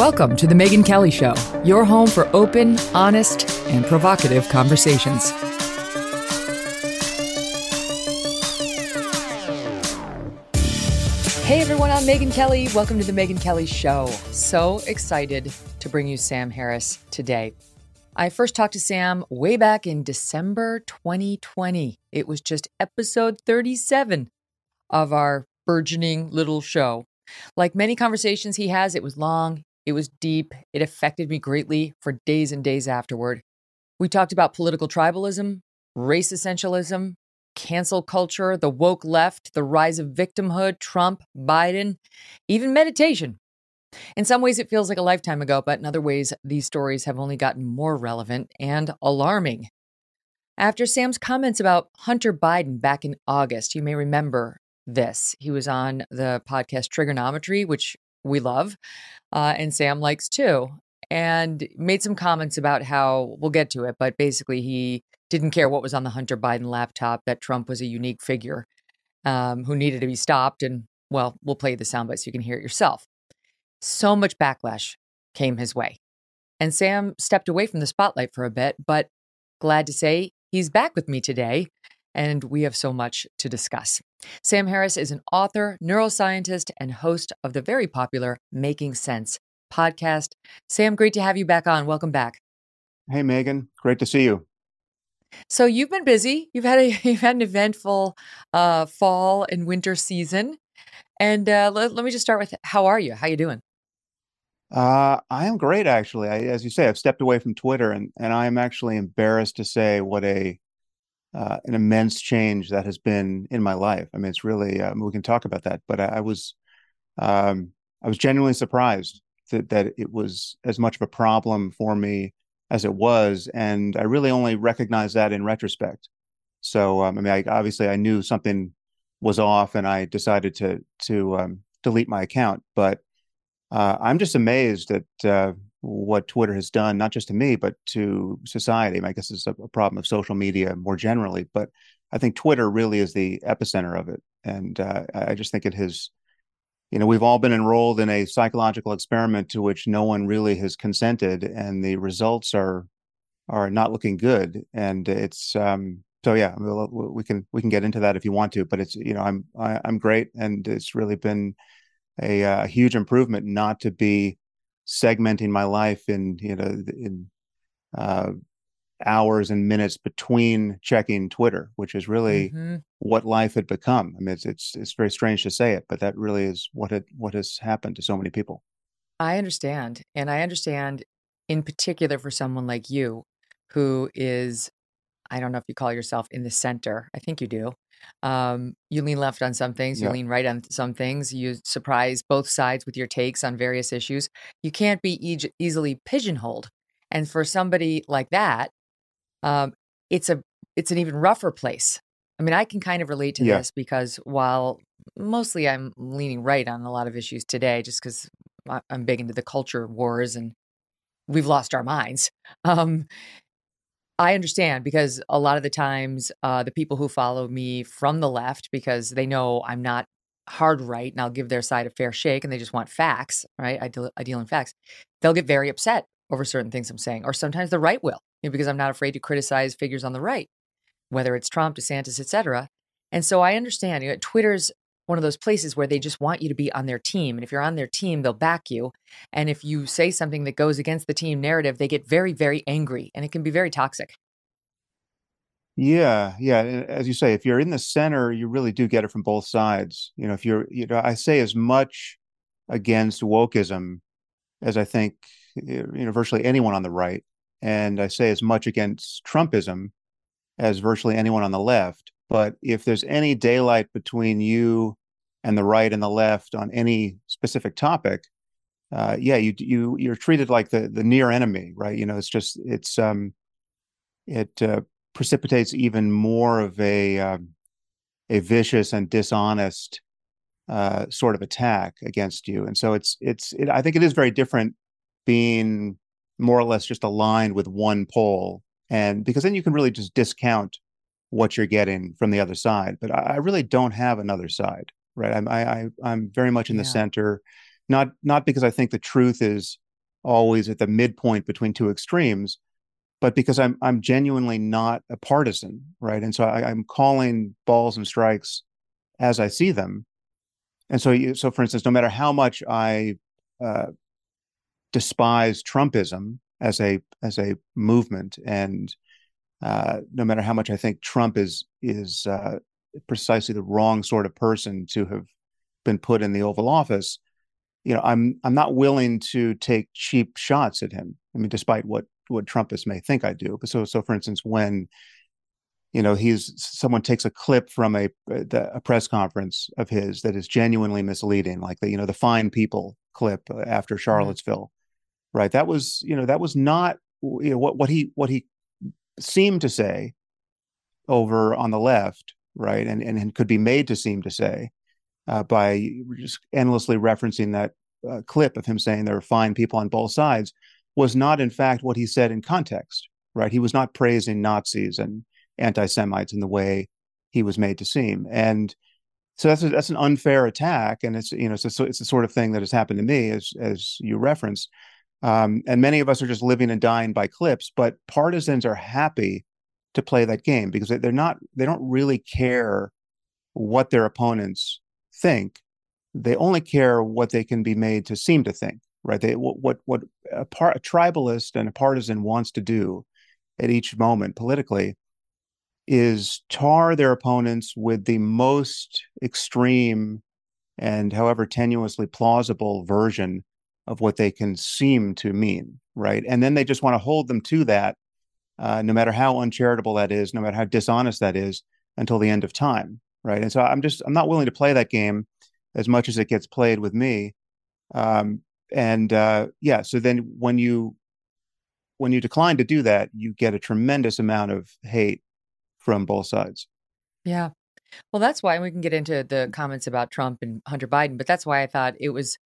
Welcome to The Megyn Kelly Show, your home for open, honest, and provocative conversations. Hey everyone, I'm Megyn Kelly. Welcome to The Megyn Kelly Show. So excited to bring you Sam Harris today. I first talked to Sam way back in December 2020. It was just episode 37 of our burgeoning little show. Like many conversations he has, it was long, it was deep, it affected me greatly for days and days afterward. We talked about political tribalism, race essentialism, cancel culture, the woke left, the rise of victimhood, Trump, Biden, even meditation. In some ways, it feels like a lifetime ago, but in other ways, these stories have only gotten more relevant and alarming. After Sam's comments about Hunter Biden back in August, you may remember this. He was on the podcast Triggernometry, which we love, uh, and Sam likes too, and made some comments about how we'll get to it, but basically, he didn't care what was on the Hunter Biden laptop, that Trump was a unique figure um, who needed to be stopped. And well, we'll play the soundbite so you can hear it yourself. So much backlash came his way. And Sam stepped away from the spotlight for a bit, but glad to say he's back with me today, and we have so much to discuss. Sam Harris is an author, neuroscientist, and host of the very popular Making Sense podcast. Sam, great to have you back on. Welcome back. Hey, Megyn. Great to see you. So you've been busy. You've had a you've had an eventful uh, fall and winter season. And uh, let, let me just start with how are you? How you doing? Uh, I am great, actually. I, as you say, I've stepped away from Twitter, and and I am actually embarrassed to say what a uh, an immense change that has been in my life. I mean, it's really uh, we can talk about that, but I, I was um, I was genuinely surprised that that it was as much of a problem for me as it was, and I really only recognized that in retrospect. So, um, I mean, I, obviously, I knew something was off, and I decided to to um, delete my account. But uh, I'm just amazed at uh, what Twitter has done, not just to me, but to society. I guess it's a, problem of social media more generally, but I think Twitter really is the epicenter of it, and uh, I just think it has you know we've all been enrolled in a psychological experiment to which no one really has consented and the results are are not looking good and it's um so yeah we can we can get into that if you want to but it's you know i'm I, am i am great and it's really been a, a, huge improvement not to be segmenting my life in you know in uh hours and minutes between checking Twitter, which is really mm-hmm. what life had become. I mean, it's, it's it's very strange to say it, but that really is what it what has happened to so many people. I understand, and I understand in particular for someone like you, who is, I don't know if you call yourself in the center. I think you do. Um, you lean left on some things, you yeah. lean right on some things. You surprise both sides with your takes on various issues. You can't be e- easily pigeonholed. And for somebody like that, um, it's a it's an even rougher place. I mean, I can kind of relate to yeah. this because while mostly I'm leaning right on a lot of issues today, just because I'm big into the culture wars and we've lost our minds. Um, I understand because a lot of the times uh, the people who follow me from the left, because they know I'm not hard right and I'll give their side a fair shake and they just want facts, right? I deal, I deal in facts. They'll get very upset over certain things I'm saying, or sometimes the right will you know, because I'm not afraid to criticize figures on the right, whether it's Trump, DeSantis, etc. And so I understand. You know, Twitter's one of those places where they just want you to be on their team. And if you're on their team, they'll back you. And if you say something that goes against the team narrative, they get very, very angry and it can be very toxic. Yeah, yeah. Uh, as you say, if you're in the center, you really do get it from both sides. You know, if you're, you know, I say as much against wokeism as I think, you know, virtually anyone on the right. And I say as much against Trumpism as virtually anyone on the left. But if there's any daylight between you and the right and the left on any specific topic, uh, yeah, you you you're treated like the the near enemy, right? You know, it's just it's um, it uh, precipitates even more of a um, a vicious and dishonest uh, sort of attack against you, and so it's it's it, I think it is very different being more or less just aligned with one pole, and because then you can really just discount what you're getting from the other side. But I, I really don't have another side right? I'm I, I I'm very much in the center, not not because I think the truth is always at the midpoint between two extremes, but because I'm I'm genuinely not a partisan, right? And so I, I'm calling balls and strikes as I see them. And so, you, so for instance, no matter how much I uh, despise Trumpism as a as a movement, and uh, no matter how much I think Trump is is uh, precisely the wrong sort of person to have been put in the Oval Office, you know, I'm I'm not willing to take cheap shots at him. I mean, despite what what Trumpists may think I do. But so so for instance, when you know he's someone takes a clip from a a press conference of his that is genuinely misleading, like the you know the fine people clip after mm-hmm. Charlottesville, mm-hmm. right? That was you know that was not you know what what he what he seemed to say over on the left right? And, and, and could be made to seem to say uh, by just endlessly referencing that uh, clip of him saying there are fine people on both sides was not, in fact, what he said in context, right? He was not praising Nazis and anti Semites in the way he was made to seem. And so that's a, that's an unfair attack, and it's you know it's a, it's the sort of thing that has happened to me, as as you referenced. Um, and many of us are just living and dying by clips, but partisans are happy to play that game because they're not they don't really care what their opponents think. They only care what they can be made to seem to think right? They what what, a, par, a tribalist and a partisan wants to do at each moment politically is tar their opponents with the most extreme and however tenuously plausible version of what they can seem to mean right? And then they just want to hold them to that uh, no matter how uncharitable that is, no matter how dishonest that is, until the end of time, right? And so I'm just I'm not willing to play that game as much as it gets played with me. Um, and uh, yeah, so then when you when you decline to do that, you get a tremendous amount of hate from both sides. Yeah. Well, that's why we can get into the comments about Trump and Hunter Biden, but that's why I thought it was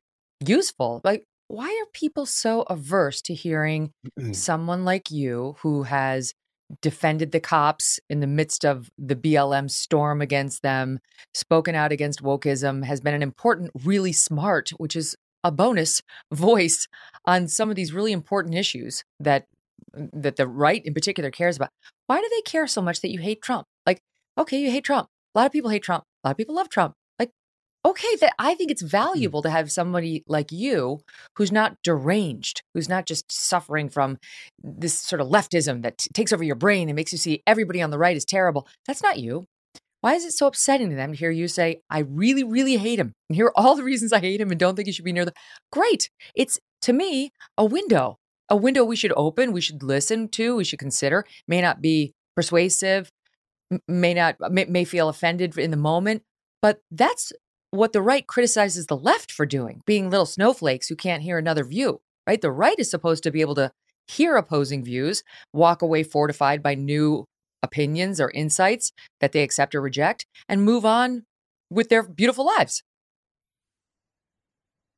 useful. Like why are people so averse to hearing someone like you who has defended the cops in the midst of the BLM storm against them, spoken out against wokeism, has been an important, really smart, which is a bonus voice on some of these really important issues that mm, that the right in particular cares about. Why do they care so much that you hate Trump? Like, okay, you hate Trump. A lot of people hate Trump. A lot of people love Trump okay that i think it's hmm. valuable to have somebody like you who's not deranged who's not just suffering from this sort of leftism that t- takes over your brain and makes you see everybody on the right is terrible. That's not you. Why is it so upsetting to them to hear you say i really really hate him and hear all the reasons i hate him and don't think he should be near the great. It's to me a window a window we should open we should listen to we should consider. May not be persuasive may not may, may feel offended in the moment but that's what the right criticizes the left for doing, being little snowflakes who can't hear another view, right? The right is supposed to be able to hear opposing views, walk away fortified by new opinions or insights that they accept or reject, and move on with their beautiful lives.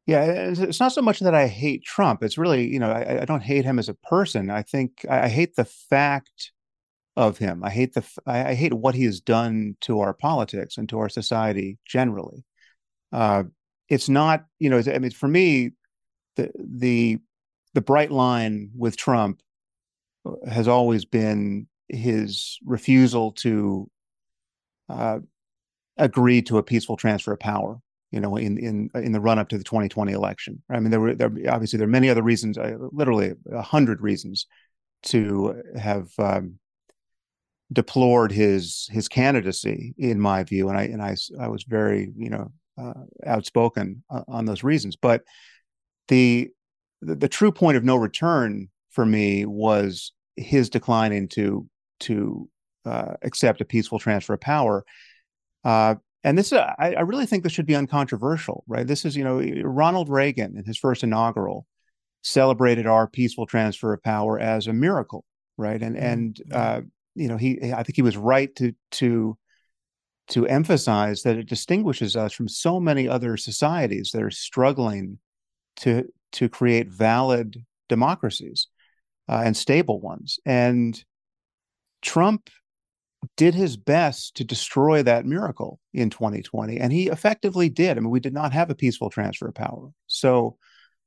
Yeah, it's not so much that I hate Trump. It's really, you know, I, I don't hate him as a person. I think I hate the fact of him. I hate the I hate what he has done to our politics and to our society generally uh, it's not you know i mean for me the the the bright line with trump has always been his refusal to uh, agreed to a peaceful transfer of power. You know, in in in the run up to the 2020 election. I mean, there were there obviously there are many other reasons, uh, literally a hundred reasons, to have um, deplored his his candidacy, in my view, and I and I I was very you know uh, outspoken uh, on those reasons. But the, the, the true point of no return for me was his declining to to uh, accept a peaceful transfer of power. Uh, and this, uh, I, I, really think this should be uncontroversial, right? This is, you know, Ronald Reagan in his first inaugural celebrated our peaceful transfer of power as a miracle, right? And mm-hmm. and uh, you know, he, I think he was right to to to emphasize that it distinguishes us from so many other societies that are struggling to to create valid democracies uh, and stable ones. And Trump did his best to destroy that miracle in 2020, and he effectively did. I mean, we did not have a peaceful transfer of power. So,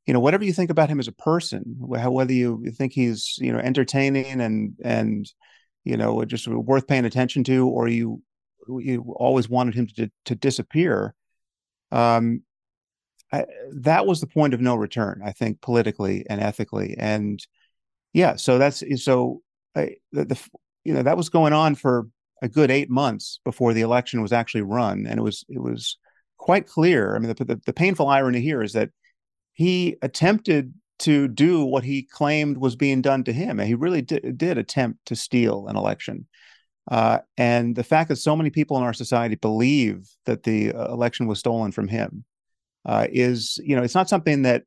you know, whatever you think about him as a person, whether you think he's you know entertaining and and you know just worth paying attention to, or you you always wanted him to to disappear. Um, I, that was the point of no return, I think, politically and ethically, and yeah. So that's so I, the, the you know that was going on for a good eight months before the election was actually run, and it was it was quite clear. I mean, the, the, the painful irony here is that he attempted to do what he claimed was being done to him, and he really did, did attempt to steal an election. Uh, and the fact that so many people in our society believe that the uh, election was stolen from him uh, is, you know, it's not something that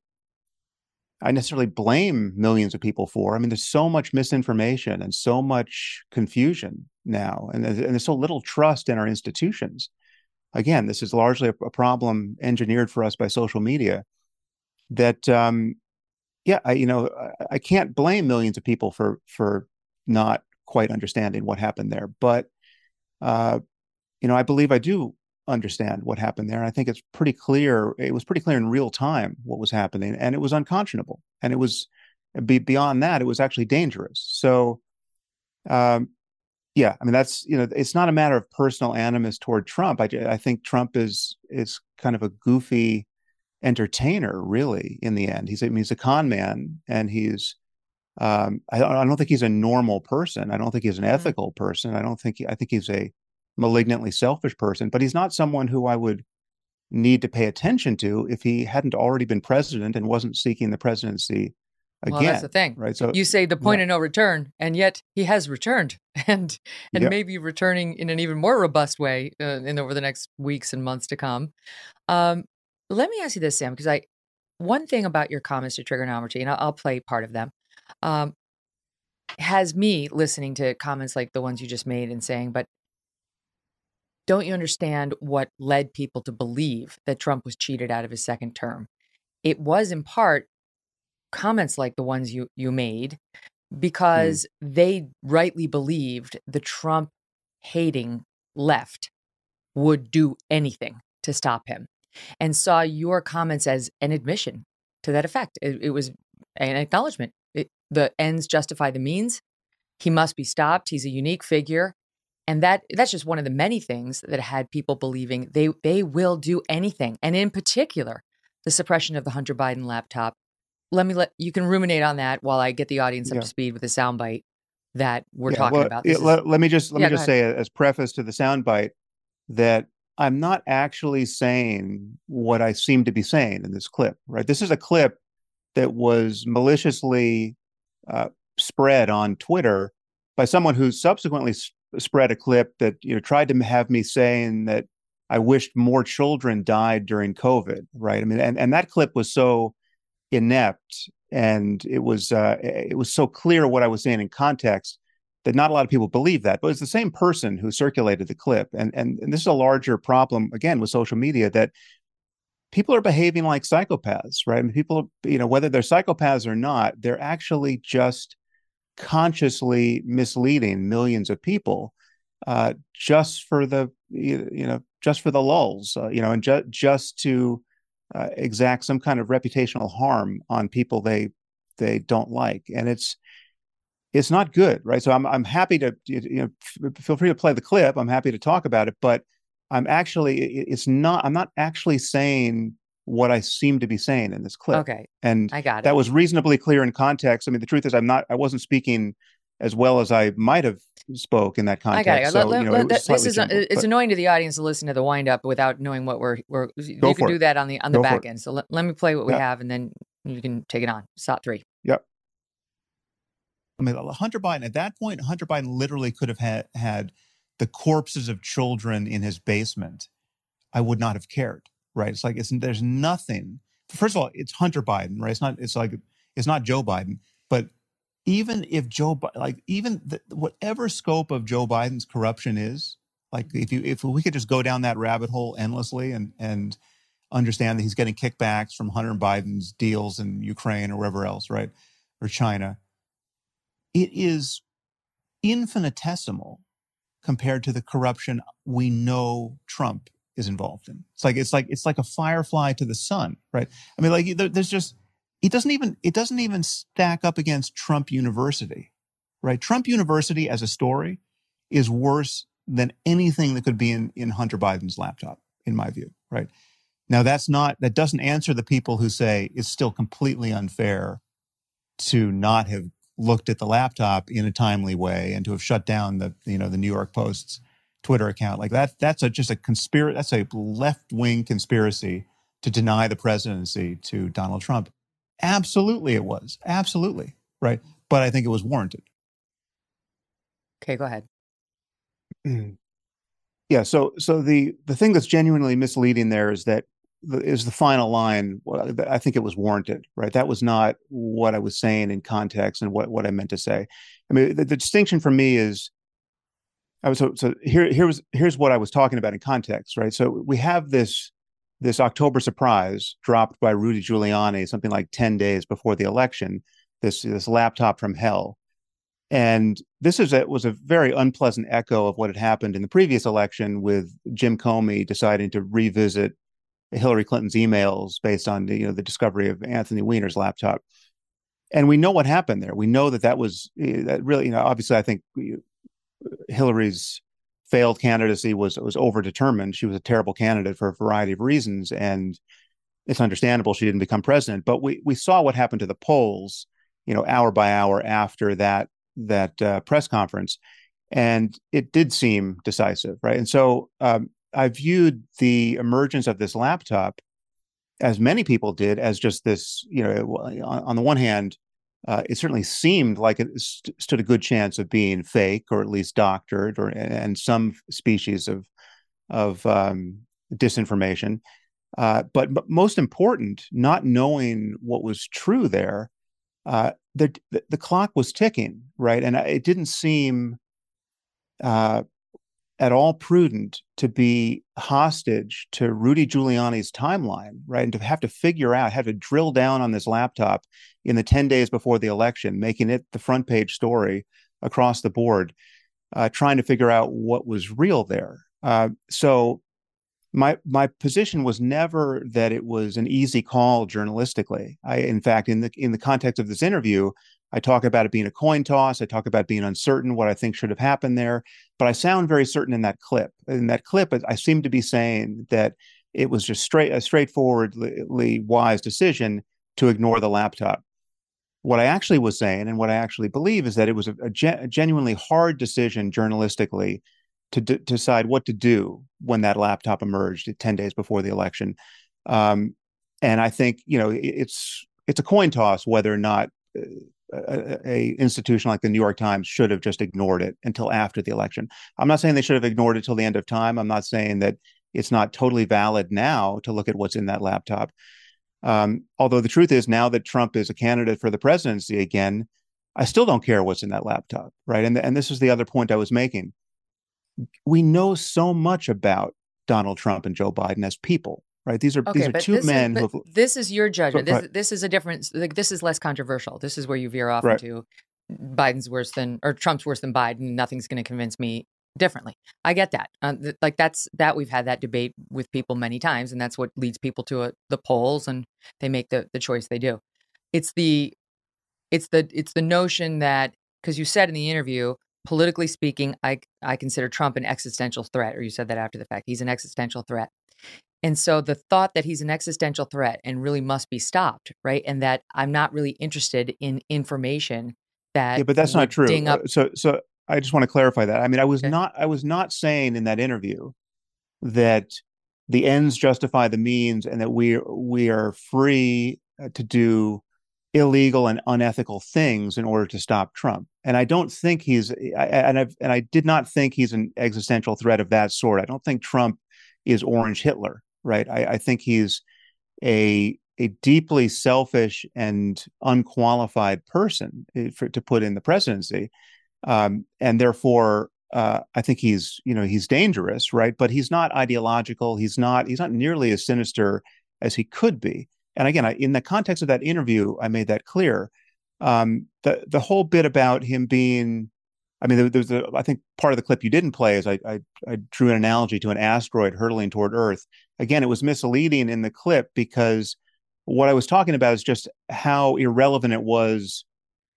I necessarily blame millions of people for. I mean, there's so much misinformation and so much confusion now, and, and there's so little trust in our institutions. Again, this is largely a, a problem engineered for us by social media. That, um, yeah, I, you know, I, I can't blame millions of people for for not quite understanding what happened there. But uh, you know, I believe I do understand what happened there. I think it's pretty clear. It was pretty clear in real time what was happening, and it was unconscionable. And it was be, beyond that, it was actually dangerous. So, um, yeah, I mean, that's you know, it's not a matter of personal animus toward Trump. I, I think Trump is is kind of a goofy entertainer, really. In the end, he's I mean, he's a con man, and he's um, I, don't, I don't think he's a normal person. I don't think he's an mm-hmm. ethical person. I don't think he, I think he's a malignantly selfish person. But he's not someone who I would need to pay attention to if he hadn't already been president and wasn't seeking the presidency again. Well, that's the thing, right? So you say the point yeah. of no return, and yet he has returned, and and yep. maybe returning in an even more robust way uh, in over the next weeks and months to come. Um, let me ask you this, Sam, because I one thing about your comments to Triggernometry, and I'll, I'll play part of them um, has me listening to comments like the ones you just made and saying, but don't you understand what led people to believe that Trump was cheated out of his second term? It was in part comments like the ones you you made hmm. because mm. they rightly believed the Trump hating left would do anything to stop him and saw your comments as an admission to that effect. It, it was an acknowledgement the ends justify the means. He must be stopped. He's a unique figure. And that that's just one of the many things that had people believing they they will do anything. And in particular, the suppression of the Hunter Biden laptop. Let me let you can ruminate on that while I get the audience up yeah. to speed with the soundbite that we're yeah, talking well, about. It, let, let, me just let yeah, me just say as preface to the soundbite that I'm not actually saying what I seem to be saying in this clip, right? This is a clip that was maliciously uh, spread on Twitter by someone who subsequently spread a clip that you know tried to have me saying that I wished more children died during COVID. Right? I mean, and and that clip was so inept and it was uh, it was so clear what I was saying in context that not a lot of people believe that. But it's the same person who circulated the clip, and and, and this is a larger problem again with social media that people are behaving like psychopaths, right? I mean, people, you know, whether they're psychopaths or not, they're actually just consciously misleading millions of people uh, just for the, you know, just for the lulls, uh, you know, and ju- just to uh, exact some kind of reputational harm on people they they don't like, and it's it's not good, right? So I'm I'm happy to, you know, feel free to play the clip. I'm happy to talk about it, but I'm actually it's not I'm not actually saying what I seem to be saying in this clip. Okay. And I got it. That was reasonably clear in context. I mean, the truth is I'm not I wasn't speaking as well as I might have spoke in that context. I got it. So, let, you know, let, it this is jumbled, it's but annoying to the audience to listen to the wind up without knowing what we're we're you Go can for do it. that on the on the Go back end. So let, let me play what we Yeah. have and then you can take it on. Shot three. Yep. I mean, Hunter Biden at that point, Hunter Biden literally could have had had the corpses of children in his basement. I would not have cared, right? It's like it's there's nothing. First of all, it's Hunter Biden, right? It's not. It's like it's not Joe Biden. But even if Joe, like even the, whatever scope of Joe Biden's corruption is, like if you if we could just go down that rabbit hole endlessly and and understand that he's getting kickbacks from Hunter Biden's deals in Ukraine or wherever else, right, or China it is infinitesimal compared to the corruption we know Trump is involved in. It's like it's like it's like a firefly to the sun, right? I mean, like there, there's just it doesn't even it doesn't even stack up against Trump University, right? Trump University as a story is worse than anything that could be in in Hunter Biden's laptop, in my view, right? Now that's not that doesn't answer the people who say it's still completely unfair to not have looked at the laptop in a timely way and to have shut down the you know the New York Post's Twitter account like that that's a, just a conspiracy that's a left wing conspiracy to deny the presidency to Donald Trump absolutely it was absolutely right but I think it was warranted Okay, go ahead. Mm. Yeah. So, so the the thing that's genuinely misleading there is that the, is the final line. I think it was warranted, right? That was not what I was saying in context and what what I meant to say. I mean, the, the distinction for me is, I was so, so here here was here's what I was talking about in context, right? So we have this this October surprise dropped by Rudy Giuliani something like ten days before the election. This this laptop from hell. And this is a, was a very unpleasant echo of what had happened in the previous election with Jim Comey deciding to revisit Hillary Clinton's emails based on the, you know the discovery of Anthony Weiner's laptop. And we know what happened there. We know that that was eh, that really, you know, obviously, I think eh, Hillary's failed candidacy was was overdetermined. She was a terrible candidate for a variety of reasons, and it's understandable she didn't become president. But we we saw what happened to the polls, you know, hour by hour after that that uh, press conference, and it did seem decisive, right? And so um, I viewed the emergence of this laptop, as many people did, as just this, you know, on, on the one hand. Uh, it certainly seemed like it st- stood a good chance of being fake or at least doctored or and some species of of um, disinformation. Uh, but, but most important, not knowing what was true there, uh, the, the the clock was ticking, right? And it didn't seem uh, at all prudent to be hostage to Rudy Giuliani's timeline, right? And to have to figure out, have to drill down on this laptop in the 10 days before the election, making it the front page story across the board, uh, trying to figure out what was real there. Uh, so my my position was never that it was an easy call journalistically. I, in fact, in the in the context of this interview, I talk about it being a coin toss. I talk about being uncertain what I think should have happened there. But I sound very certain in that clip. In that clip, I seem to be saying that it was just straight a straightforwardly wise decision to ignore the laptop. What I actually was saying, and what I actually believe, is that it was a, a, gen- a genuinely hard decision journalistically to d- decide what to do when that laptop emerged 10 days before the election. Um, and I think, you know, it, it's it's a coin toss whether or not uh, a, a, institution like the New York Times should have just ignored it until after the election. I'm not saying they should have ignored it till the end of time. I'm not saying that it's not totally valid now to look at what's in that laptop. Um, although the truth is, now that Trump is a candidate for the presidency again, I still don't care what's in that laptop, right? And and this is the other point I was making. We know so much about Donald Trump and Joe Biden as people, right? These are Okay, these are two men is, who this is your judgment. This, this is a different. Like this is less controversial. This is where you veer off Right. into Biden's worse than or Trump's worse than Biden. Nothing's going to convince me differently. I get that. Uh, th- like that's that we've had that debate with people many times, and that's what leads people to a, the polls, and they make the the choice they do. It's the it's the it's the notion that because you said in the interview politically speaking, I I consider Trump an existential threat, or you said that after the fact. He's an existential threat. And so the thought that he's an existential threat and really must be stopped, right? And that I'm not really interested in information that Yeah, but that's not true. up Uh, So so I just want to clarify that. I mean, I was Okay. not I was not saying in that interview that the ends justify the means and that we we are free uh, to do illegal and unethical things in order to stop Trump. And I don't think he's I, and I and I did not think he's an existential threat of that sort. I don't think Trump is Orange Hitler, right? I, I think he's a a deeply selfish and unqualified person eh, for, to put in the presidency, um, and therefore uh, I think he's you know he's dangerous, right? But he's not ideological. He's not he's not nearly as sinister as he could be. And again, I, in the context of that interview, I made that clear. Um, the the whole bit about him being, I mean, there, there's a, I think part of the clip you didn't play is I, I I drew an analogy to an asteroid hurtling toward Earth. Again, it was misleading in the clip because what I was talking about is just how irrelevant it was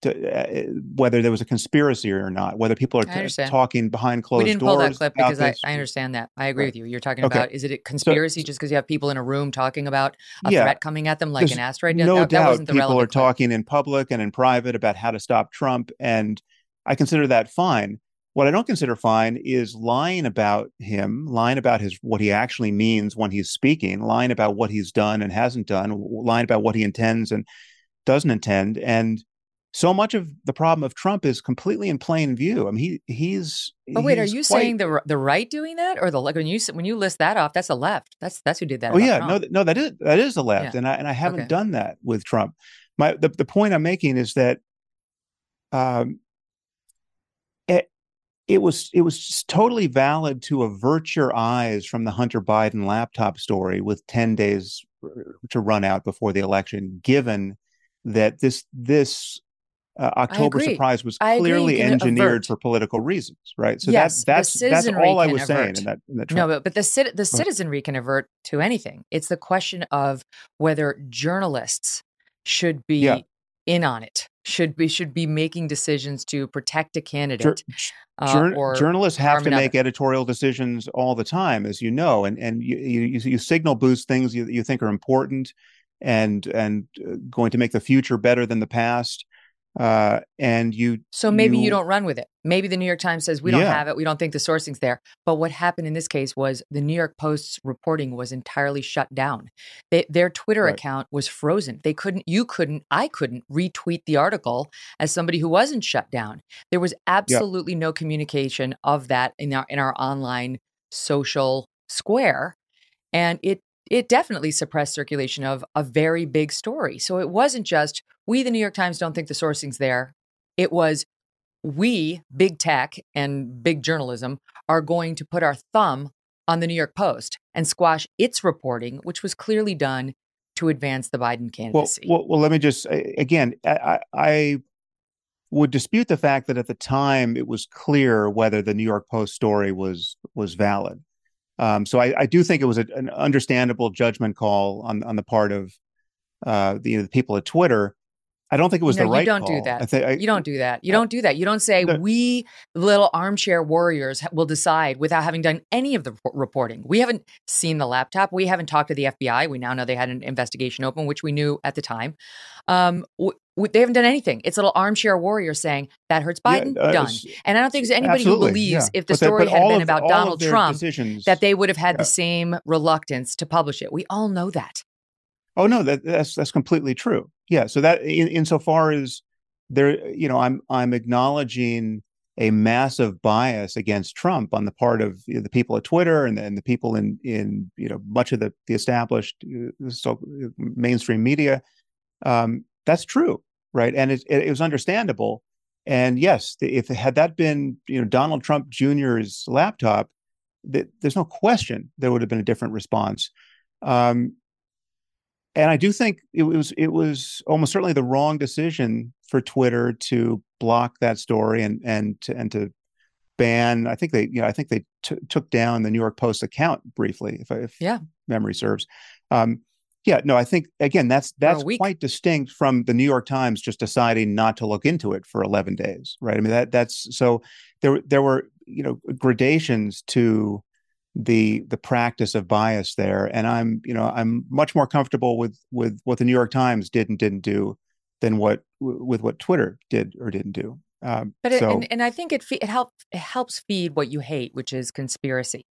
to uh, whether there was a conspiracy or not, whether people are t- talking behind closed doors. we didn't doors. pull that clip because I. I understand that. I agree Right. with you. You're talking Okay. about is it a conspiracy just because you have people in a room talking about a Yeah. threat coming at them like an asteroid? no that, that doubt wasn't the people are clip. talking in public and in private about how to stop Trump, and I consider that fine. What I don't consider fine is lying about him, lying about his what he actually means when he's speaking, lying about what he's done and hasn't done, lying about what he intends and doesn't intend, and so much of the problem of Trump is completely in plain view. I mean, he he's. But wait, are you quite- saying the the right doing that, or the like? When you when you list that off, that's the left. That's that's who did that. Oh yeah, Trump. no, no, that is that is the left, Yeah. and I and I haven't Okay. done that with Trump. My the, the point I'm making is that um, it was it was totally valid to avert your eyes from the Hunter Biden laptop story with ten days to run out before the election, given that this this uh, October surprise was I agree, you clearly engineered avert. for political reasons, right? So Yes, that that's that's all I was saying in that in that No, but, but the cit- the citizenry can avert to anything. It's the question of whether journalists should be Yeah. in on it. Should be should be making decisions to protect a candidate uh, Jour- journalists have to another. make editorial decisions all the time, as you know, and and you you, you signal boost things you, you think are important and and uh, going to make the future better than the past, uh, and you So maybe you, you- don't run with it. Maybe the New York Times says we don't Yeah. have it. We don't think the sourcing's there. But what happened in this case was the New York Post's reporting was entirely shut down. They, their Twitter Right. account was frozen. They couldn't. You couldn't. I couldn't retweet the article as somebody who wasn't shut down. There was absolutely no communication of that in our in our online social square, and it it definitely suppressed circulation of a very big story. So it wasn't just we, the New York Times, don't think the sourcing's there. It was we, big tech and big journalism, are going to put our thumb on the New York Post and squash its reporting, which was clearly done to advance the Biden well, candidacy. well well let me just again I, I I would dispute the fact that at the time it was clear whether the New York Post story was was valid. Um, so I, I do think it was a, an understandable judgment call on on the part of uh, the, the people at Twitter. I don't think it was no, the right. you don't do that. I think I, you don't do that. You don't do that. You don't say No. we little armchair warriors will decide without having done any of the reporting. We haven't seen the laptop. We haven't talked to the FBI. We now know they had an investigation open, which we knew at the time. Um, w- they haven't done anything. It's a little armchair warrior saying that hurts Yeah, Biden. uh, done. And I don't think there's anybody absolutely, who believes yeah. if the But story but had been of- about Donald Trump decisions, that they would have had Yeah. the same reluctance to publish it. We all know that. Oh no, that that's that's completely true. Yeah. So that in insofar as there, you know, I'm I'm acknowledging a massive bias against Trump on the part of you know, the people at Twitter and, and the people in in you know much of the the established uh, so mainstream media. Um, that's true, right? And it, it, it was understandable. And yes, if had that been you know Donald Trump Jr.'s laptop, th- there's no question there would have been a different response. Um, and I do think it was it was almost certainly the wrong decision for Twitter to block that story and and to, and to ban. I think they you know I think they t- took down the New York Post account briefly, if if Yeah. memory serves. Um, Yeah, no, I think again that's that's quite distinct from the New York Times just deciding not to look into it for 11 days, right? I mean that that's so there there were you know gradations to the the practice of bias there, and I'm you know I'm much more comfortable with with what the New York Times did and didn't do than what with what Twitter did or didn't do. Um, but it, so, and, and I think it it helps it helps feed what you hate, which is conspiracy.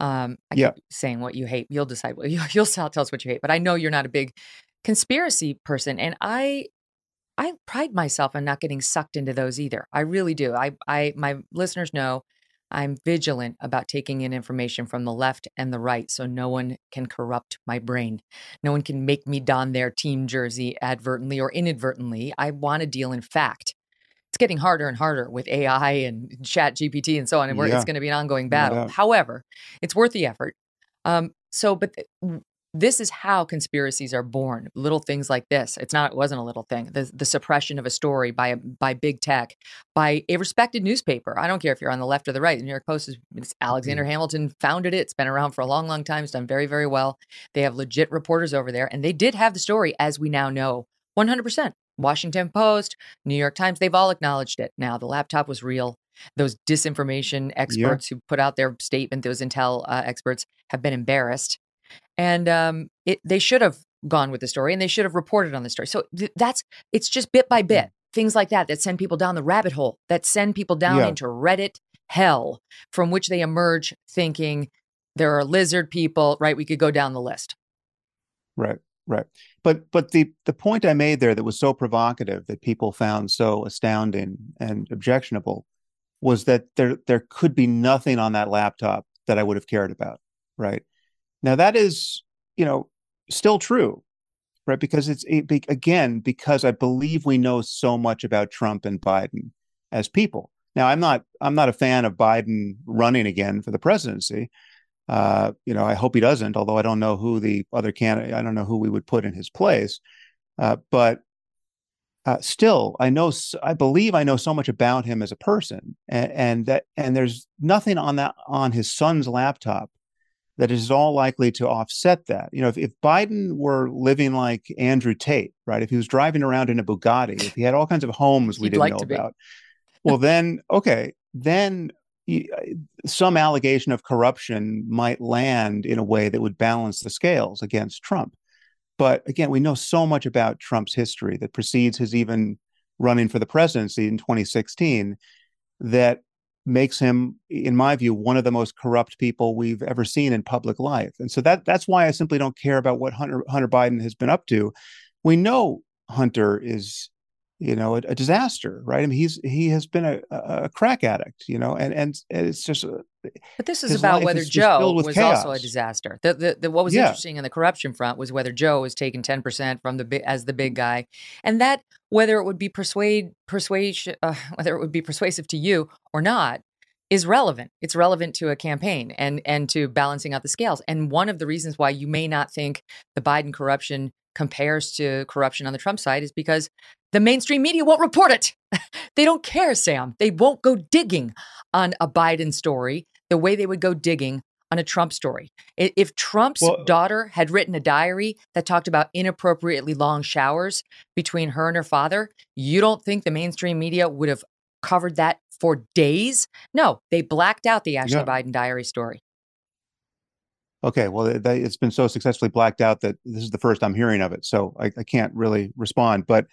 Um, I yeah. keep saying what you hate. You'll decide what you, you'll tell us what you hate. But I know you're not a big conspiracy person, and I I pride myself on not getting sucked into those either. I really do. I I my listeners know I'm vigilant about taking in information from the left and the right so no one can corrupt my brain. No one can make me don their team jersey advertently or inadvertently. I want to deal in fact it's getting harder and harder with AI and Chat GPT and so on. And yeah. it's going to be an ongoing battle. Yeah. However, it's worth the effort. Um, so, but th- this is how conspiracies are born. Little things like this. It's not. It wasn't a little thing. The, the suppression of a story by a, by big tech, by a respected newspaper. I don't care if you're on the left or the right. The New York Post is Alexander mm-hmm. Hamilton founded it. It's been around for a long, long time. It's done very, very well. They have legit reporters over there, and they did have the story, as we now know, 100 percent Washington Post, New York Times, they've all acknowledged it. Now, the laptop was real. Those disinformation experts yeah. who put out their statement, those intel uh, experts, have been embarrassed. And um, it, they should have gone with the story and they should have reported on the story. So th- that's, it's just bit by bit, things like that that send people down the rabbit hole, that send people down yeah. into Reddit hell from which they emerge thinking there are lizard people, right? We could go down the list. Right. Right. But but the the point I made there that was so provocative that people found so astounding and objectionable was that there there could be nothing on that laptop that I would have cared about. Right. Now that is, you know, still true. Right. Because it's it, again, because I believe we know so much about Trump and Biden as people. Now I'm not I'm not a fan of Biden running again for the presidency. Uh, you know, I hope he doesn't. Although I don't know who the other candidate, I don't know who we would put in his place. Uh, but uh, still, I know, I believe I know so much about him as a person, and, and, that, and there's nothing on that on his son's laptop that is all likely to offset that. You know, if, if Biden were living like Andrew Tate, right? If he was driving around in a Bugatti, if he had all kinds of homes we didn't like know about, well, then okay, then Uh, some allegation of corruption might land in a way that would balance the scales against Trump. But again, we know so much about Trump's history that precedes his even running for the presidency in 2016 that makes him in my view one of the most corrupt people we've ever seen in public life and so that that's why i simply don't care about what hunter hunter biden has been up to we know hunter is you know a, a, disaster right i mean he's he has been a, a crack addict you know and and it's just uh, but this is about whether is joe was chaos. also a disaster the, the, the what was yeah. interesting in the corruption front was whether joe was taking 10% from the as the big guy and that whether it would be persuade persuasion uh, whether it would be persuasive to you or not is relevant. It's relevant to a campaign and and to balancing out the scales. And one of the reasons why you may not think the Biden corruption compares to corruption on the Trump side is because the mainstream media won't report it. they don't care, Sam. They won't go digging on a Biden story the way they would go digging on a Trump story. If Trump's well, daughter had written a diary that talked about inappropriately long showers between her and her father, you don't think the mainstream media would have covered that for days? No, they blacked out the Ashley yeah. Biden diary story. Okay, well, it, has been so successfully blacked out that this is the first I'm hearing of it, so I, I can't really respond. But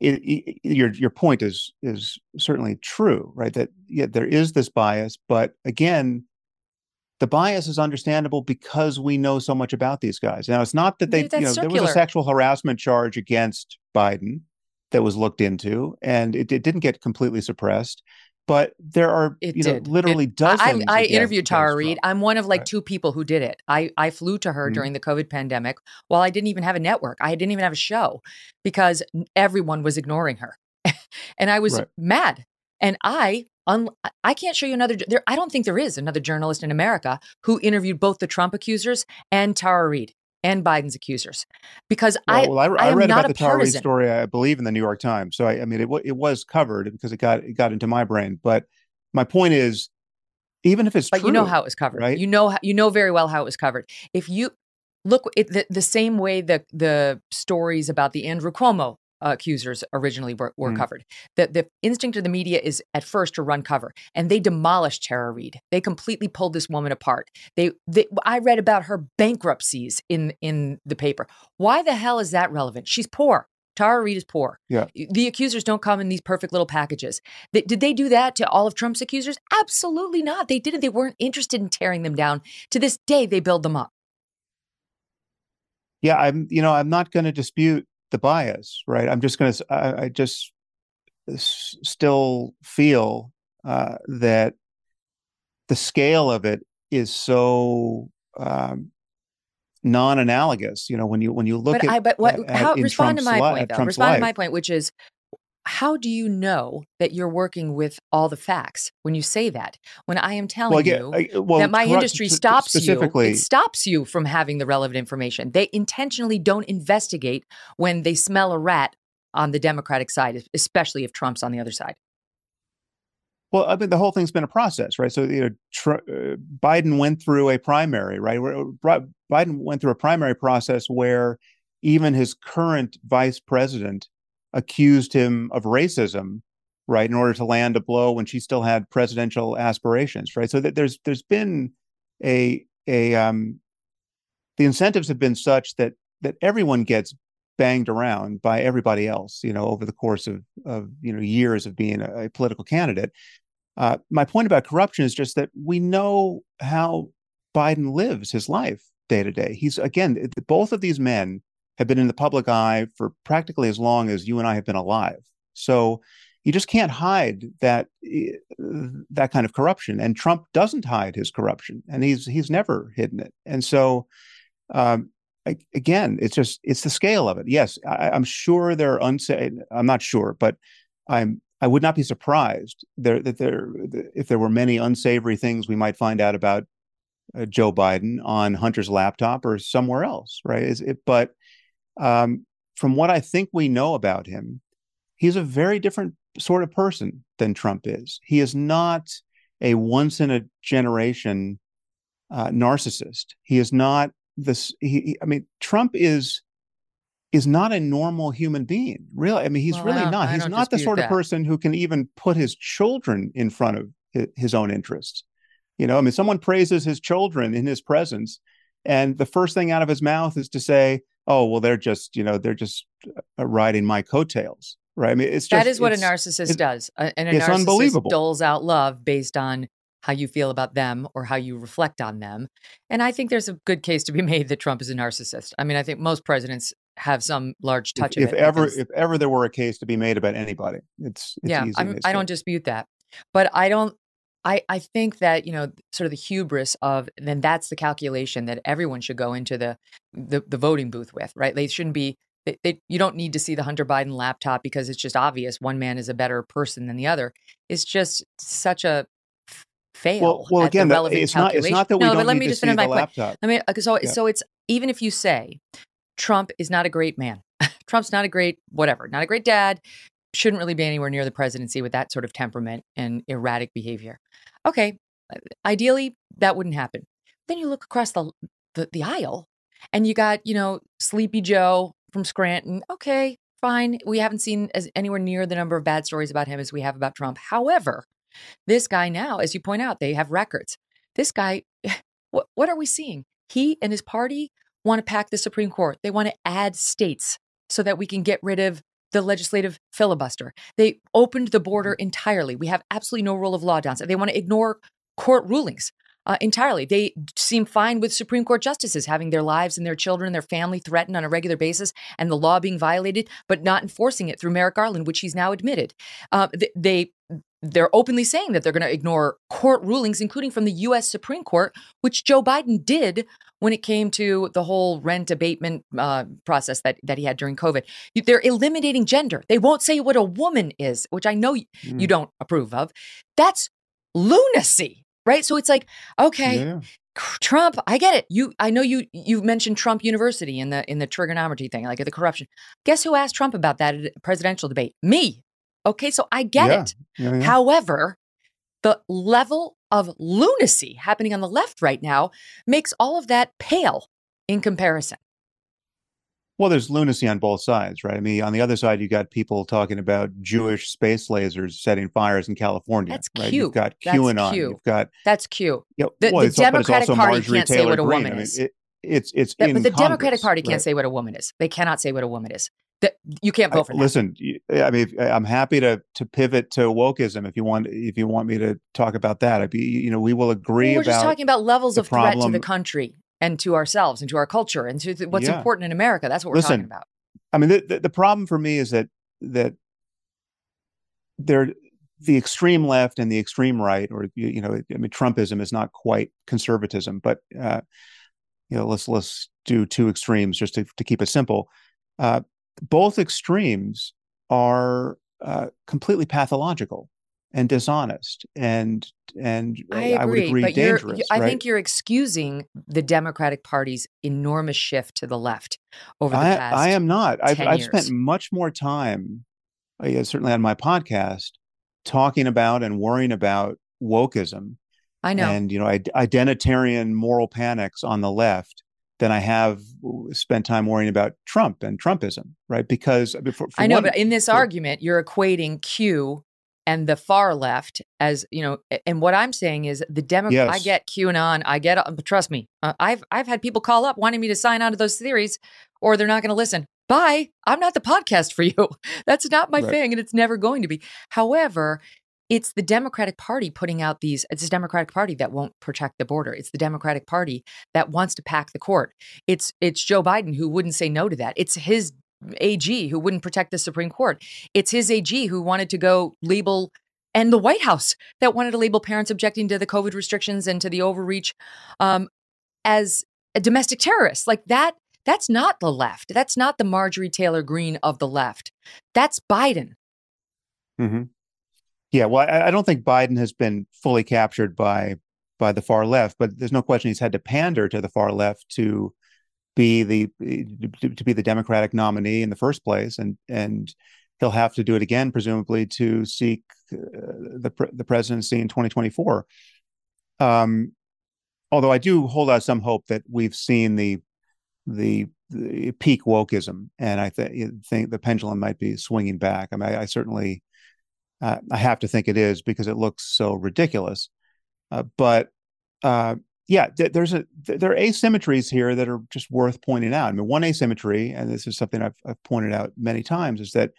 it, it, your your point is is certainly true, right? That yeah, there is this bias, but again, the bias is understandable because we know so much about these guys. Now, it's not that they, you know, circular. there was a sexual harassment charge against Biden that was looked into, and it, it didn't get completely suppressed but there are it you know did. literally it, dozens. I, I interviewed Tara Reade. I'm one of like right. two people who did it. I I flew to her mm-hmm. during the COVID pandemic while I didn't even have a network. I didn't even have a show because everyone was ignoring her, and I was right. mad. And I un, I can't show you another. There, I don't think there is another journalist in America who interviewed both the Trump accusers and Tara Reade and Biden's accusers, because well, I, well, I, I, I read about the Tari story, I believe, in the New York Times. So I, I mean, it it was covered because it got it got into my brain. But my point is, even if it's but true, you know how it was covered, right? You know you know very well how it was covered. If you look it, the, the same way the the stories about the Andrew Cuomo accusers originally were, were Mm. covered. The, the instinct of the media is at first to run cover, and they demolished Tara Reade. They completely pulled this woman apart. They, they, I read about her bankruptcies in in the paper. Why the hell is that relevant? She's poor. Tara Reade is poor. Yeah. The accusers don't come in these perfect little packages. Th- did they do that to all of Trump's accusers? Absolutely not. They didn't. They weren't interested in tearing them down. To this day, they build them up. Yeah, I'm. You know, I'm not going to dispute the bias, right? I'm just going to. I, just s- still feel uh, that the scale of it is so um, non-analogous. You know, when you when you look but at, I but what at- how in respond to my li- point though. Trump's Respond to my point, which is how do you know that you're working with all the facts when you say that? When I am telling Well, again, you I- well, that my industry stops you, it stops you from having the relevant information. They intentionally don't investigate when they smell a rat on the Democratic side, especially if Trump's on the other side. Well, I mean, the whole thing's been a process, right? So, you know, Tr- uh, Biden went through a primary, right? Where Bri- Biden went through a primary process where even his current vice president accused him of racism, right, in order to land a blow when she still had presidential aspirations, right? So that there's there's been a a um, the incentives have been such that that everyone gets banged around by everybody else, you know, over the course of of you know years of being a, a political candidate. Uh, my point about corruption is just that we know how Biden lives his life day to day. He's again, both of these men have been in the public eye for practically as long as you and I have been alive. So you just can't hide that eh, that kind of corruption. And Trump doesn't hide his corruption, and he's he's never hidden it. And so. Um, again, it's just it's the scale of it. Yes, I, I'm sure there are unsafe. I'm not sure, but I'm I would not be surprised there that there if there were many unsavory things we might find out about uh, Joe Biden on Hunter's laptop or somewhere else, right? It, but um, from what I think we know about him, he's a very different sort of person than Trump is. He is not a once in a generation uh, narcissist. He is not this. He, he- I mean, Trump is is not a normal human being. Really, I mean, he's Well, really I He's don't the sort of person who can even put his children in front of hi- his own interests. You know, I mean, someone praises his children in his presence, and the first thing out of his mouth is to say, "Oh, well, they're just, you know, they're just uh, riding my coattails." Right? I mean, it's just that is what a narcissist it- does. And a it's narcissist unbelievable. doles out love based on how you feel about them or how you reflect on them. And I think there's a good case to be made that Trump is a narcissist. I mean, I think most presidents have some large touch if, of if ever because- if ever there were a case to be made about anybody, it's, it's yeah, I don't dispute that. But I don't. I, I think that you know sort of the hubris of then that's the calculation that everyone should go into the the, the voting booth with right they shouldn't be they, they, you don't need to see the Hunter Biden laptop because it's just obvious one man is a better person than the other. It's just such a fail. Well, well, again, it's not. It's not that we no, don't but let need me to just see finish the my point. laptop. I mean, so Yeah. so it's even if you say Trump is not a great man, Trump's not a great whatever, not a great dad, shouldn't really be anywhere near the presidency with that sort of temperament and erratic behavior. Okay, uh, ideally that wouldn't happen. Then you look across the the, the aisle, and you got you know Sleepy Joe from Scranton. Okay, fine. We haven't seen as anywhere near the number of bad stories about him as we have about Trump. However, this guy now, as you point out, they have records. This guy, what what are we seeing? He and his party want to pack the Supreme Court. They want to add states so that we can get rid of the legislative filibuster. They opened the border entirely. We have absolutely no rule of law down there. They want to ignore court rulings uh, entirely. They seem fine with Supreme Court justices having their lives and their children and their family threatened on a regular basis and the law being violated, but not enforcing it through Merrick Garland, which he's now admitted. Uh, th- they they're openly saying that they're going to ignore court rulings, including from the U.S. Supreme Court, which Joe Biden did when it came to the whole rent abatement uh, process that that he had during COVID. They're eliminating gender. They won't say what a woman is, which I know y- Mm. you don't approve of. That's lunacy, right? So it's like, okay, Yeah. Trump, I get it. You, I know you. You mentioned Trump University in the in the Triggernometry thing, like the corruption. Guess who asked Trump about that at a presidential debate? Me. Okay, so I get Yeah. it. Yeah, yeah. However, the level of lunacy happening on the left right now makes all of that pale in comparison? Well, there's lunacy on both sides, right? I mean, on the other side, you got people talking about Jewish space lasers setting fires in California. That's right? cute. You've got That's QAnon. cute. You've got That's cute. you know, The- well, the it's, al- it's Democratic also Party Marjorie can't say what a Greene. woman I mean, is. it- it's it's in but the Democratic Congress, Party can't say what a woman is. They cannot say what a woman is. That you can't I- vote for that. listen, I mean, I'm happy to to pivot to wokeism if you want if you want me to talk about that. I'd be, you know, we will agree Well, we're just talking about levels of threat to the country and to ourselves and to our culture and to what's Yeah. important in America. That's what we're Listen, talking about. I mean, the, the, the problem for me is that that there, the extreme left and the extreme right, or you, you know, I mean, Trumpism is not quite conservatism, but uh, you know, let's let's do two extremes just to to keep it simple. Uh, both extremes are uh, completely pathological and dishonest, and and I I would agree, agree dangerous. I right? think you're excusing the Democratic Party's enormous shift to the left over the I, past. I am not. I've, 10 I've spent much more time, uh, yeah, certainly on my podcast, talking about and worrying about wokeism I know. and you know id- identitarian moral panics on the left than I have spent time worrying about Trump and Trumpism, right? Because I for, for I know, one- but in this for- argument, you're equating Q and the far left as you know. And what I'm saying is the Demo. I Yes. get QAnon. I get. uh, But trust me, uh, I've I've had people call up wanting me to sign on to those theories, or they're not going to listen. Bye. I'm not the podcast for you. That's not my Right. thing, and it's never going to be. However. It's the Democratic Party putting out these. It's the Democratic Party that won't protect the border. It's the Democratic Party that wants to pack the court. It's it's Joe Biden who wouldn't say no to that. It's his AG who wouldn't protect the Supreme Court. It's his AG who wanted to go label, and the White House that wanted to label parents objecting to the COVID restrictions and to the overreach um, as a domestic terrorist. Like that, that's not the left. That's not the Marjorie Taylor Greene of the left. That's Biden. Mhm. Yeah, well, I, I don't think Biden has been fully captured by by the far left, but there's no question he's had to pander to the far left to be the to, be the Democratic nominee in the first place, and and he'll have to do it again, presumably, to seek uh, the the presidency in 2024. Um, although I do hold out some hope that we've seen the the, the peak wokeism, and I th- think the pendulum might be swinging back. I mean, I, I certainly uh, I have to think it is because it looks so ridiculous. Uh, but uh, yeah, th- there's a th- there are asymmetries here that are just worth pointing out. I mean, one asymmetry, and this is something I've, I've pointed out many times, is that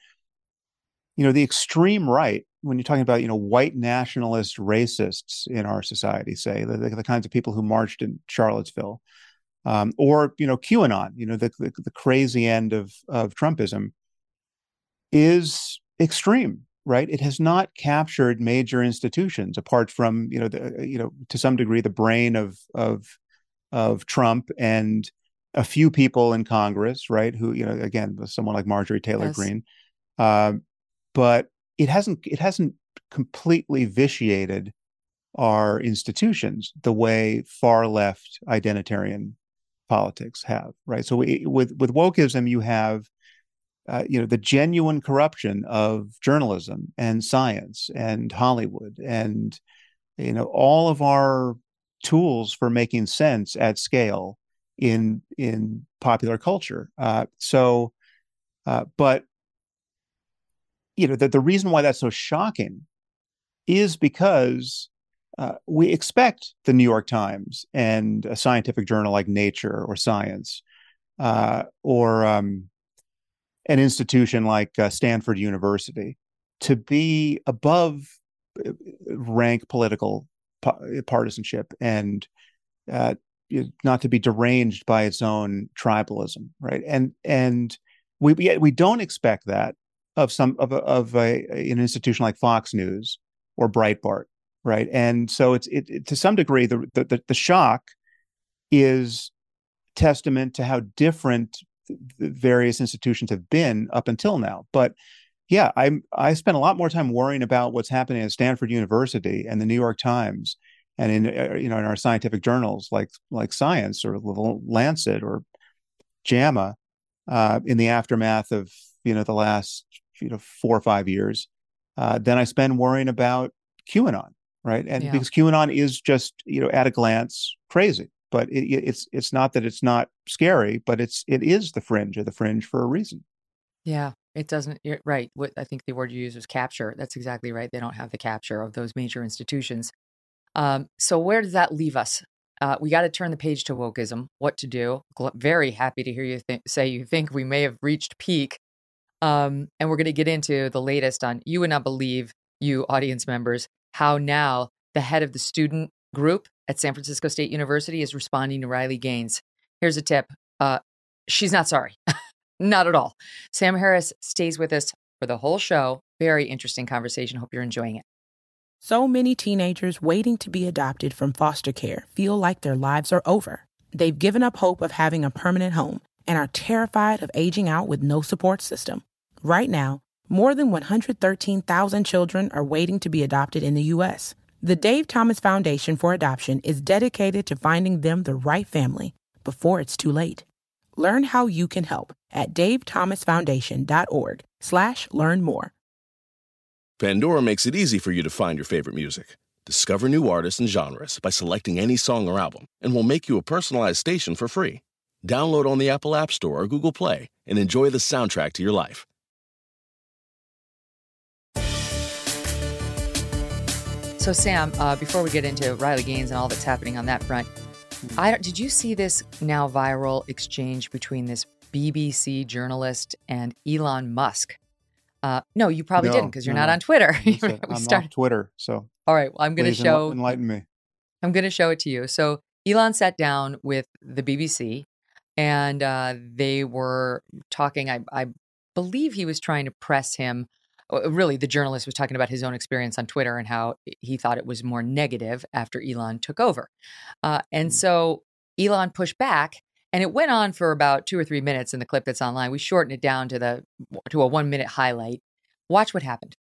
you know the extreme right, when you're talking about you know white nationalist racists in our society, say the, the, the kinds of people who marched in Charlottesville, um, or you know QAnon, you know the, the the crazy end of of Trumpism, is extreme right? It has not captured major institutions apart from you know the you know to some degree the brain of of of trump and a few people in congress right? Who you know again someone like marjorie taylor Yes. greene. Um, but it hasn't it hasn't completely vitiated our institutions the way far left identitarian politics have right? So we, with with wokeism you have uh, you know the genuine corruption of journalism and science and Hollywood and you know all of our tools for making sense at scale in in popular culture. Uh, so, uh, but you know the the reason why that's so shocking is because uh, we expect the New York Times and a scientific journal like Nature or Science uh, or um, an institution like uh, Stanford University to be above uh, rank political partisanship and uh, not to be deranged by its own tribalism, right? And and we we, don't expect that of some of a, of a, an institution like Fox News or Breitbart, right? And so it's it, it to some degree the, the the shock is testament to how different various institutions have been up until now. But yeah, I I spent a lot more time worrying about what's happening at Stanford University and the New York Times and in uh, you know in our scientific journals like like Science or Little Lancet or JAMA uh, in the aftermath of you know the last you know four or five years. Uh, then I spend worrying about QAnon, right? And Yeah. because QAnon is just you know at a glance crazy, but it, it's it's not that it's not scary, but it's it is the fringe of the fringe for a reason. Yeah, it doesn't. You're right. What I think the word you use was capture. That's exactly right. They don't have the capture of those major institutions. Um, so where does that leave us? Uh, we got to turn the page to wokeism. What to do? Very happy to hear you th- say you think we may have reached peak. Um, and we're going to get into the latest on. You would not believe, you audience members, how now the head of the student group at San Francisco State University is responding to Riley Gaines. Here's a tip uh, she's not sorry. not at all. Sam Harris stays with us for the whole show. Very interesting conversation. Hope you're enjoying it. So many teenagers waiting to be adopted from foster care feel like their lives are over. They've given up hope of having a permanent home and are terrified of aging out with no support system. Right now, more than 113,000 children are waiting to be adopted in the U.S. The Dave Thomas Foundation for Adoption is dedicated to finding them the right family before it's too late. Learn how you can help at davethomasfoundation.org slash learn more. Pandora makes it easy for you to find your favorite music. Discover new artists and genres by selecting any song or album, and we'll make you a personalized station for free. Download on the Apple App Store or Google Play and enjoy the soundtrack to your life. So, Sam, uh, before we get into Riley Gaines and all that's happening on that front, I don't, did you see this now viral exchange between this BBC journalist and Elon Musk? Uh, no, you probably No, didn't because you're no, not on Twitter. We I'm Twitter, so All right, well, I'm going to show enlighten me. I'm going to show it to you. So Elon sat down with the BBC, and uh, they were talking. I, I believe he was trying to press him. Uh, Really, the journalist was talking about his own experience on Twitter and how he thought it was more negative after Elon took over. Uh, and so Elon pushed back, and it went on for about two or three minutes in the clip that's online. We shortened it down to the to a one minute highlight. Watch what happened.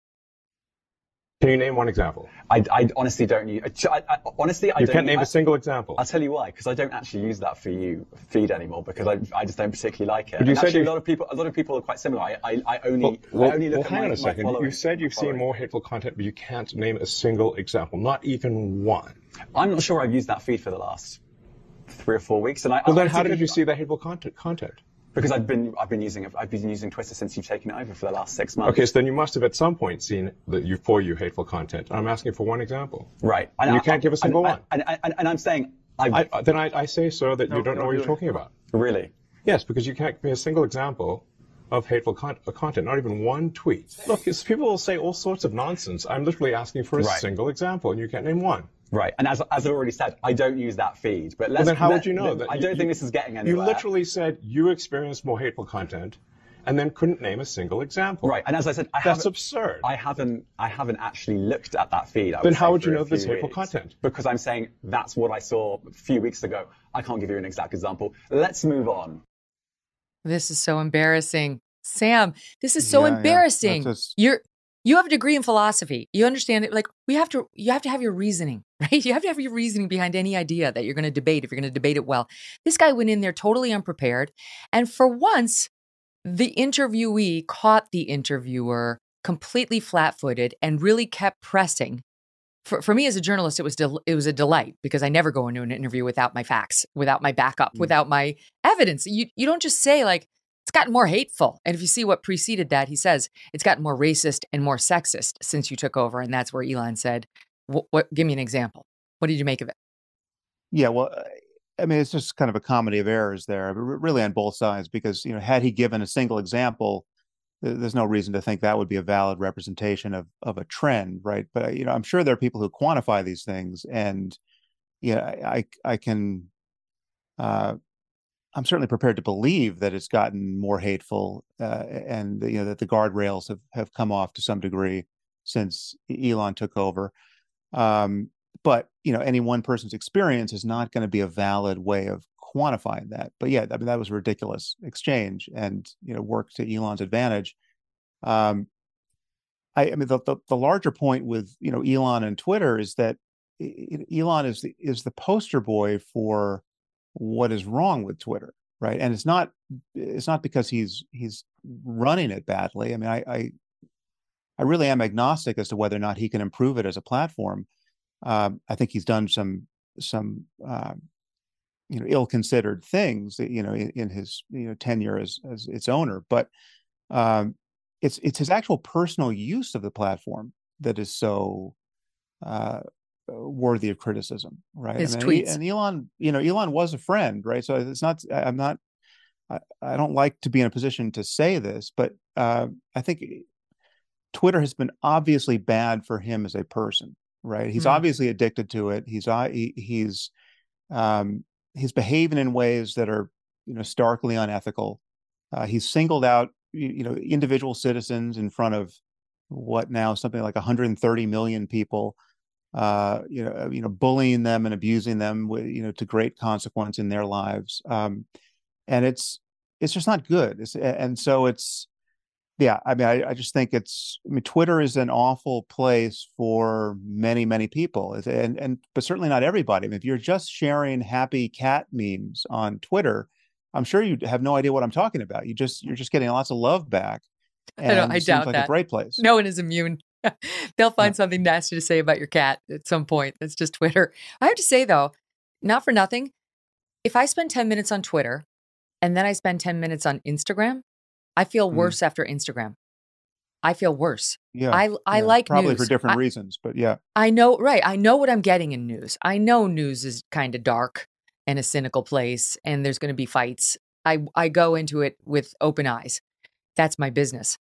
Can you name one example? I, I honestly don't use. I, I, honestly, I You don't. can't name I, a single example. I'll tell you why, because I don't actually use that for you feed anymore because I, I just don't particularly like it. But you and said actually, you- a lot of people, a lot of people are quite similar. I, I, I only, Well, I only look well, at hang my, on a second. following- You said you've seen more hateful content, but you can't name a single example, not even one. I'm not sure I've used that feed for the last three or four weeks, and I. Well, then how did you see the hateful content? content? Because I've been, I've been using, I've been using Twitter since you've taken it over for the last six months. Okay, so then you must have at some point seen the you for you hateful content. I'm asking for one example. right. And you can't give a single and, one. And, and, and, and I'm saying, I, I, then I, I say, so that you don't know what you're talking about. really. Yes, because you can't give me a single example of hateful con- uh, content, not even one tweet. Look, people will say all sorts of nonsense. I'm literally asking for a Right. single example, and you can't name one. Right, and as, as I've already said, I don't use that feed. But let's, Well, then how let- would you know? let- that I don't you- think this is getting anywhere. You literally said you experienced more hateful content, and then couldn't name a single example. Right, and as I said, I That's absurd. I haven't, I haven't actually looked at that feed. I Then how would you a know there's few hateful weeks. content? Because I'm saying that's what I saw a few weeks ago. I can't give you an exact example. Let's move on. This is so embarrassing. Sam, this is so Yeah, yeah. embarrassing. That's just- You're you have a degree in philosophy. You understand it like we have to you have to have your reasoning, right? You have to have your reasoning behind any idea that you're going to debate if you're going to debate it well. This guy went in there totally unprepared and for once the interviewee caught the interviewer completely flat-footed and really kept pressing. For, for me as a journalist, it was del- it was a delight because I never go into an interview without my facts, without my backup, Mm. without my evidence. You you don't just say like it's gotten more hateful. And if you see what preceded that, he says it's gotten more racist and more sexist since you took over. And that's where Elon said, "What? give me an example. What did you make of it?" Yeah, well, uh, I mean, it's just kind of a comedy of errors there, really on both sides, because you know, had he given a single example, there's no reason to think that would be a valid representation of of a trend, right? But uh, you know, I'm sure there are people who quantify these things, and yeah, I, I can. Uh, I'm certainly prepared to believe that it's gotten more hateful, uh, and you know that the guardrails have have come off to some degree since Elon took over. Um, but you know, any one person's experience is not going to be a valid way of quantifying that. But yeah, I mean, that was a ridiculous exchange, and you know, worked to Elon's advantage. Um, I, I mean, the, the the larger point with you know Elon and Twitter is that Elon is the is the poster boy for what is wrong with Twitter, right? And it's not it's not because he's he's running it badly. I mean, I I, I really am agnostic as to whether or not he can improve it as a platform. Um, I think he's done some some um, you know ill-considered things you know in, in his you know tenure as as its owner but um it's it's his actual personal use of the platform that is so uh worthy of criticism right? His and, tweets. and elon you know elon was a friend right? So it's not i'm not I, I don't like to be in a position to say this but uh i think twitter has been obviously bad for him as a person right? He's Mm. obviously addicted to it. He's uh, he, he's um he's behaving in ways that are you know starkly unethical. Uh, he's singled out you, you know individual citizens in front of what now something like 130 million people uh you know you know bullying them and abusing them wi- you know to great consequence in their lives um and it's it's just not good it's, and so it's yeah i mean I, I just think it's i mean twitter is an awful place for many many people It's- and and but certainly not everybody I mean, if you're just sharing happy cat memes on twitter i'm sure you have no idea what i'm talking about you just you're just getting lots of love back I don't- and I seems doubt like that. a great place No one is immune. They'll find something nasty to say about your cat at some point. That's just Twitter. I have to say, though, not for nothing, if I spend 10 minutes on Twitter and then I spend 10 minutes on Instagram, I feel Mm. worse after Instagram. I feel worse. yeah I, I yeah, like probably news. for different I, reasons but yeah I know, right. I know what I'm getting in news. I know news is kind of dark and a cynical place, and there's going to be fights. I, I go into it with open eyes. That's my business.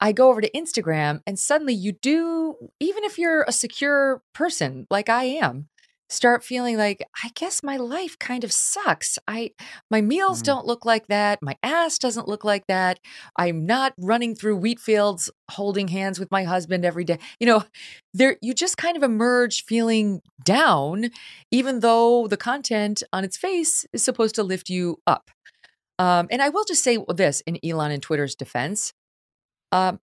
I go over to Instagram, and suddenly you do, even if you're a secure person like I am, start feeling like I guess my life kind of sucks. I my meals Mhm. don't look like that. My ass doesn't look like that. I'm not running through wheat fields holding hands with my husband every day. You know, there you just kind of emerge feeling down even though the content on its face is supposed to lift you up. Um, and I will just say this in Elon and Twitter's defense. Um,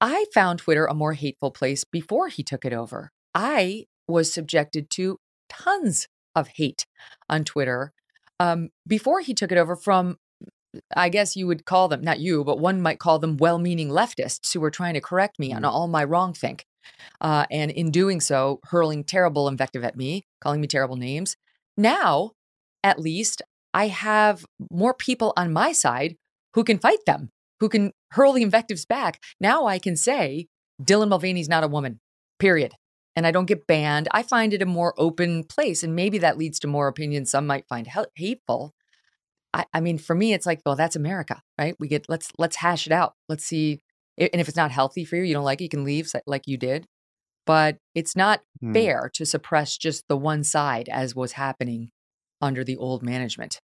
I found Twitter a more hateful place before he took it over. I was subjected to tons of hate on Twitter um, before he took it over from, I guess you would call them, not you, but one might call them well meaning leftists who were trying to correct me on Mhm. all my wrong think. Uh, and in doing so, hurling terrible invective at me, calling me terrible names. Now, at least, I have more people on my side who can fight them, who can hurl the invectives back. Now I can say Dylan Mulvaney's not a woman, period. And I don't get banned. I find it a more open place. And maybe that leads to more opinions some might find hateful. I, I mean, for me, it's like, well, that's America, right? We get let's let's hash it out. Let's see. And if it's not healthy for you, you don't like it, you can leave like you did. But it's not Hmm. fair to suppress just the one side as was happening under the old management.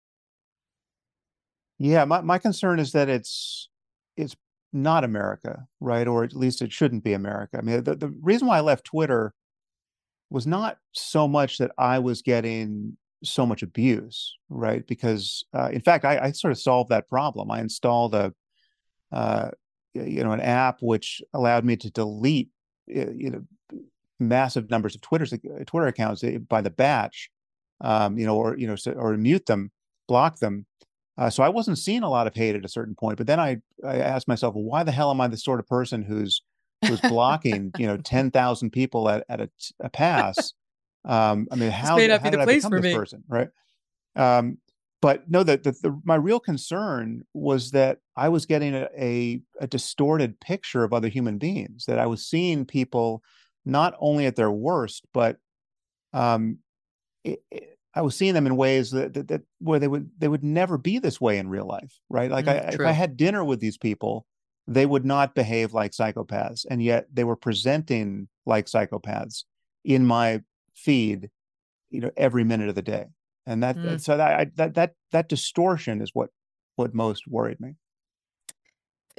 Yeah, my, my concern is that it's it's not America, right? Or at least it shouldn't be America. I mean, the, the reason why I left Twitter was not so much that I was getting so much abuse, right? Because uh, in fact, I, I sort of solved that problem. I installed a uh, you know an app which allowed me to delete uh, you know massive numbers of Twitter's Twitter accounts uh, by the batch, um, you know, or you know, or mute them, block them. Uh, so I wasn't seeing a lot of hate at a certain point. But then I I asked myself, well, why the hell am I the sort of person who's who's blocking you know ten thousand people at at a, a pass? Um, I mean, how, how be the did I place become for this me. person, right? Um, but no, the, the, the my real concern was that I was getting a, a a distorted picture of other human beings. That I was seeing people not only at their worst, but um, it, it- I was seeing them in ways that, that that where they would they would never be this way in real life, right? Like Mm, I, if. I had dinner with these people, they would not behave like psychopaths, and yet they were presenting like psychopaths in my feed, you know, every minute of the day, and that Mm. so that I, that that that distortion is what what most worried me.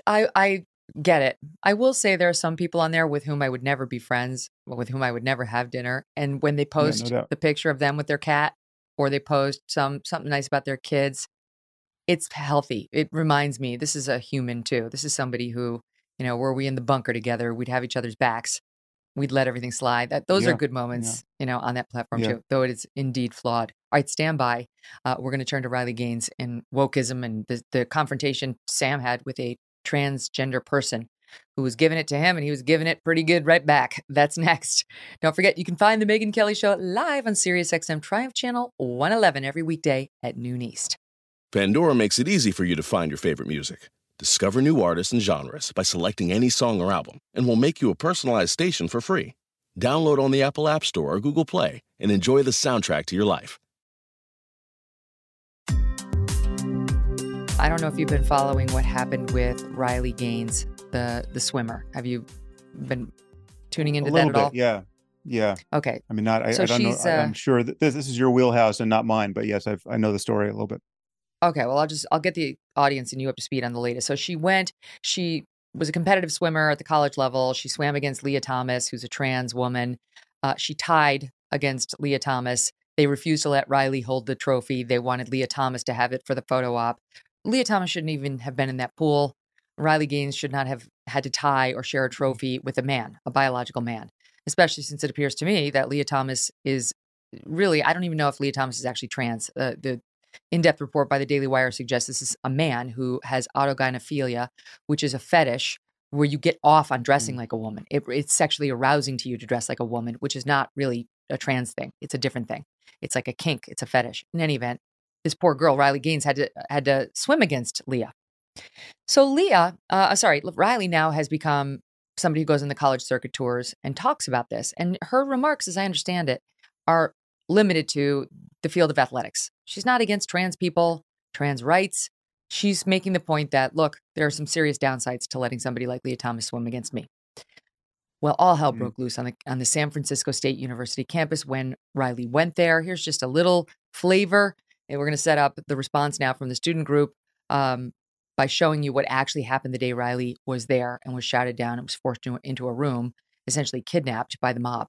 I I get it. I will say there are some people on there with whom I would never be friends, with whom I would never have dinner. And when they post doubt. the picture of them with their cat, or they post some something nice about their kids, it's healthy. It reminds me this is a human too. This is somebody who, you know, were we in the bunker together, we'd have each other's backs. We'd let everything slide. That those are good moments, you know, on that platform Yeah. too. Though it is indeed flawed. All right, stand by. Uh, we're going to turn to Riley Gaines and wokeism and the, the confrontation Sam had with a transgender person. Who was giving it to him, and he was giving it pretty good right back. That's next. Don't forget, you can find The Megyn Kelly Show live on SiriusXM Triumph Channel 111 every weekday at noon East. Pandora makes it easy for you to find your favorite music. Discover new artists and genres by selecting any song or album, and we'll make you a personalized station for free. Download on the Apple App Store or Google Play and enjoy the soundtrack to your life. I don't know if you've been following what happened with Riley Gaines, the the swimmer. Have you been tuning into a that at bit, all? yeah, yeah. Okay. I mean, not. I, So I don't know. uh, I'm sure that this, this is your wheelhouse and not mine, but yes, I've, I know the story a little bit. Okay, well, I'll just I'll get the audience and you up to speed on the latest. So she went. She was a competitive swimmer at the college level. She swam against Leah Thomas, who's a trans woman. Uh, she tied against Leah Thomas. They refused to let Riley hold the trophy. They wanted Leah Thomas to have it for the photo op. Leah Thomas shouldn't even have been in that pool. Riley Gaines should not have had to tie or share a mm-hmm. trophy with a man, a biological man, especially since it appears to me that Leah Thomas is uh, really, I don't even know if Leah Thomas is actually trans. Uh, the in depth report by the Daily Wire suggests this is a man who has autogynephilia, which is a fetish where you get off on dressing mm. like a woman. It, it's sexually arousing to you to dress like a woman, which is not really a trans thing. It's a different thing. It's like a kink. It's a fetish. In any event, this poor girl, Riley Gaines, had to uh, had to swim against Leah. So Leah, uh, sorry, Riley now has become somebody who goes on the college circuit tours and talks about this. And her remarks, as I understand it, are limited to the field of athletics. She's not against trans people, trans rights. She's making the point that, look, there are some serious downsides to letting somebody like Leah Thomas swim against me. Well, all hell Mhm. broke loose on the on the San Francisco State University campus when Riley went there. Here's just a little flavor, and we're going to set up the response now from the student group um, by showing you what actually happened the day Riley was there and was shouted down and was forced into- into a room, essentially kidnapped by the mob.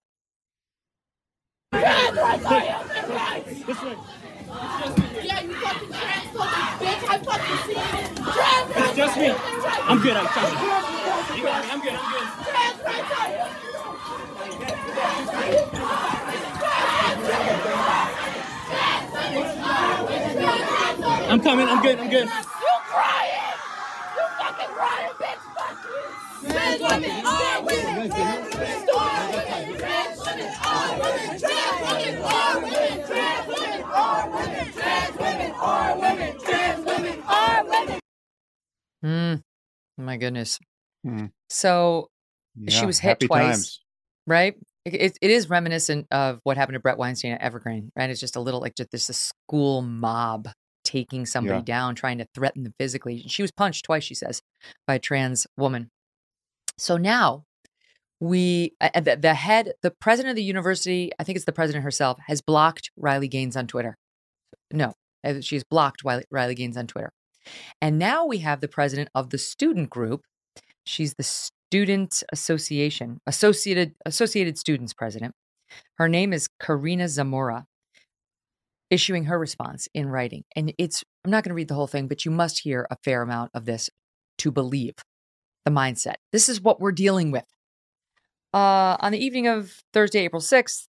It's just me. I'm good. I'm trust me. You got me. I'm good. I'm good. I'm coming. I'm good. I'm good. Mm, my goodness. Hmm. So she was hit twice, times. right? It, it, it is reminiscent of what happened to Bret Weinstein at Evergreen, right? It's just a little like just this, this school mob taking somebody Yeah. down, trying to threaten them physically. She was punched twice, she says, by a trans woman. So now we, uh, the, the head, the president of the university, I think it's the president herself, has blocked Riley Gaines on Twitter. No, uh, she's blocked Riley, Riley Gaines on Twitter. And now we have the president of the student group. She's the Student Association, Associated Associated Students president. Her name is Karina Zamora, issuing her response in writing. And it's I'm not going to read the whole thing, but you must hear a fair amount of this to believe the mindset. This is what we're dealing with. Uh, on the evening of Thursday, April 6th,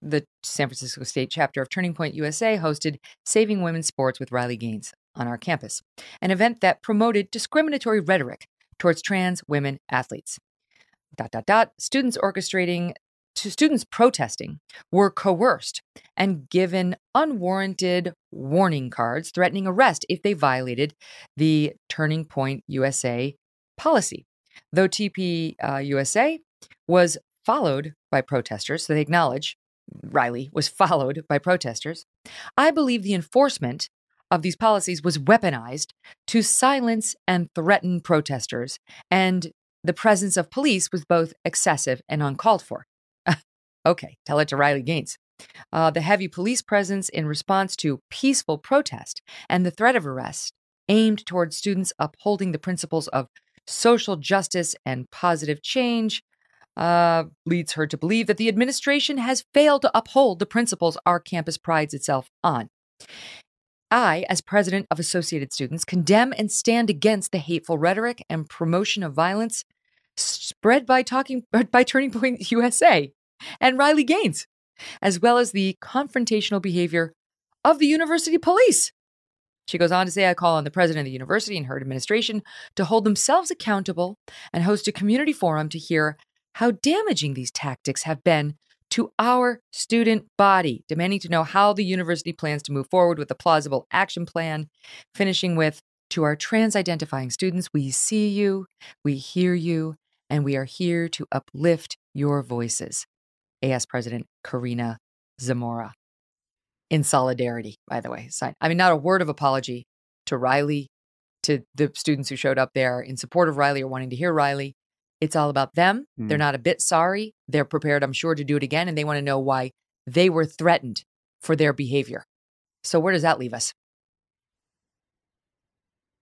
the San Francisco State chapter of Turning Point USA hosted Saving Women's Sports with Riley Gaines on our campus, an event that promoted discriminatory rhetoric towards trans women athletes. Dot dot dot. Students orchestrating to students protesting were coerced and given unwarranted warning cards threatening arrest if they violated the Turning Point USA policy. Though TP uh, USA was followed by protesters, so they acknowledge Riley was followed by protesters. I believe the enforcement of these policies was weaponized to silence and threaten protesters, and the presence of police was both excessive and uncalled for. okay, tell it to Riley Gaines. Uh, the heavy police presence in response to peaceful protest and the threat of arrest aimed towards students upholding the principles of social justice and positive change uh, leads her to believe that the administration has failed to uphold the principles our campus prides itself on. I, as president of Associated Students, condemn and stand against the hateful rhetoric and promotion of violence spread by talking by Turning Point USA and Riley Gaines, as well as the confrontational behavior of the university police. She goes on to say, I call on the president of the university and her administration to hold themselves accountable and host a community forum to hear how damaging these tactics have been to our student body, demanding to know how the university plans to move forward with a plausible action plan, finishing with, to our trans identifying students, we see you, we hear you, and we are here to uplift your voices. AS President Karina Zamora in solidarity, by the way. I mean, not a word of apology to Riley, to the students who showed up there in support of Riley or wanting to hear Riley. It's all about them. Mm. They're not a bit sorry. They're prepared, I'm sure, to do it again. And they want to know why they were threatened for their behavior. So, where does that leave us?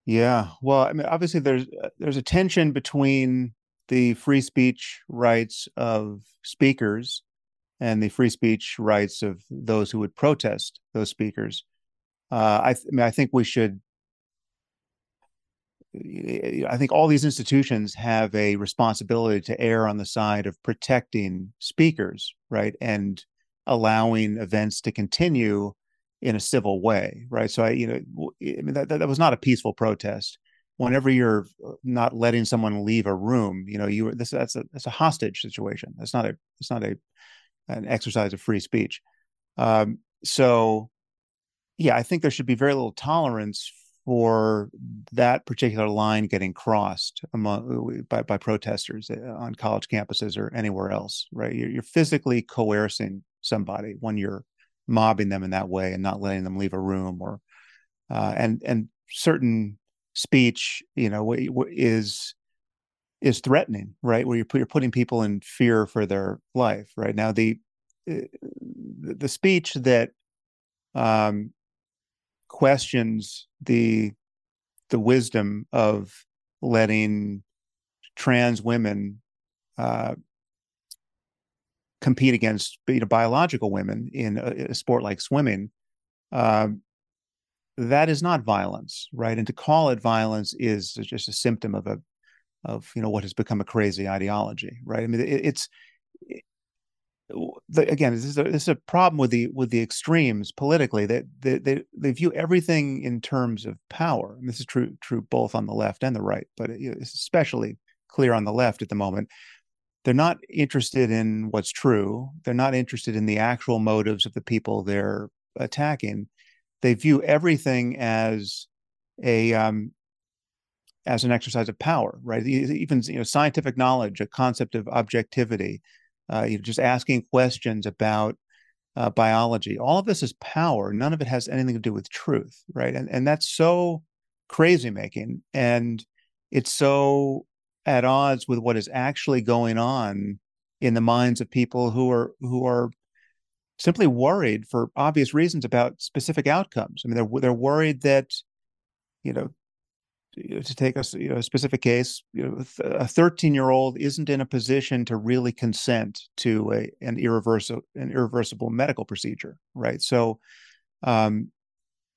Yeah. Well, I mean, obviously, there's uh, there's a tension between the free speech rights of speakers and the free speech rights of those who would protest those speakers. Uh, I, th- I, mean, I think we should. I think all these institutions have a responsibility to err on the side of protecting speakers, right, and allowing events to continue in a civil way, right. So I, you know, I mean that that was not a peaceful protest. Whenever you're not letting someone leave a room, you know, you this that's a that's a hostage situation. That's not a it's not a an exercise of free speech. Um, so, yeah, I think there should be very little tolerance for that particular line getting crossed among by, by protesters uh, on college campuses or anywhere else. Right? You're, you're physically coercing somebody when you're mobbing them in that way and not letting them leave a room or uh, and and certain speech, you know, is is threatening, right? Where you're, you're putting people in fear for their life, right? Now, the eh, the speech that um, questions the the wisdom of letting trans women uh, compete against you know, biological women in a, a sport like swimming. Um, that is not violence, right? And to call it violence is just a symptom of a of you know what has become a crazy ideology, right? I mean, it, it's it, again, this is, a, this is a problem with the with the extremes politically that they, they, they view everything in terms of power. And this is true true both on the left and the right, but it's especially clear on the left at the moment. They're not interested in what's true. They're not interested in the actual motives of the people they're attacking. They view everything as a um, as an exercise of power, right? Even you know, scientific knowledge, a concept of objectivity, uh, you know, just asking questions about uh, biology. All of this is power. None of it has anything to do with truth, right? And and that's so crazy making, and it's so at odds with what is actually going on in the minds of people who are who are simply worried for obvious reasons about specific outcomes. I mean, they're they're worried that you know to take a, you know, a specific case, you know, a 13 year old isn't in a position to really consent to a, an irreversible an irreversible medical procedure, right? So, um,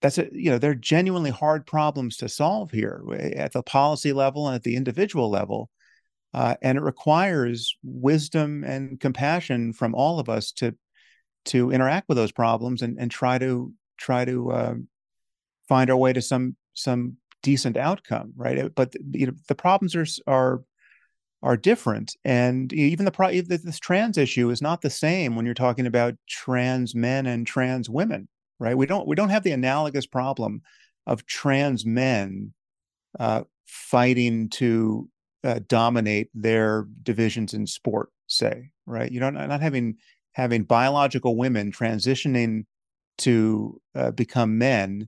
that's a you know they're genuinely hard problems to solve here eh, at the policy level and at the individual level, uh, and it requires wisdom and compassion from all of us to to interact with those problems and and try to try to uh, find our way to some some decent outcome, right? But you know, the problems are are are different, and even the pro- this trans issue is not the same when you're talking about trans men and trans women, right? We don't we don't have the analogous problem of trans men uh, fighting to uh, dominate their divisions in sport, say, right? You don't not having having biological women transitioning to uh, become men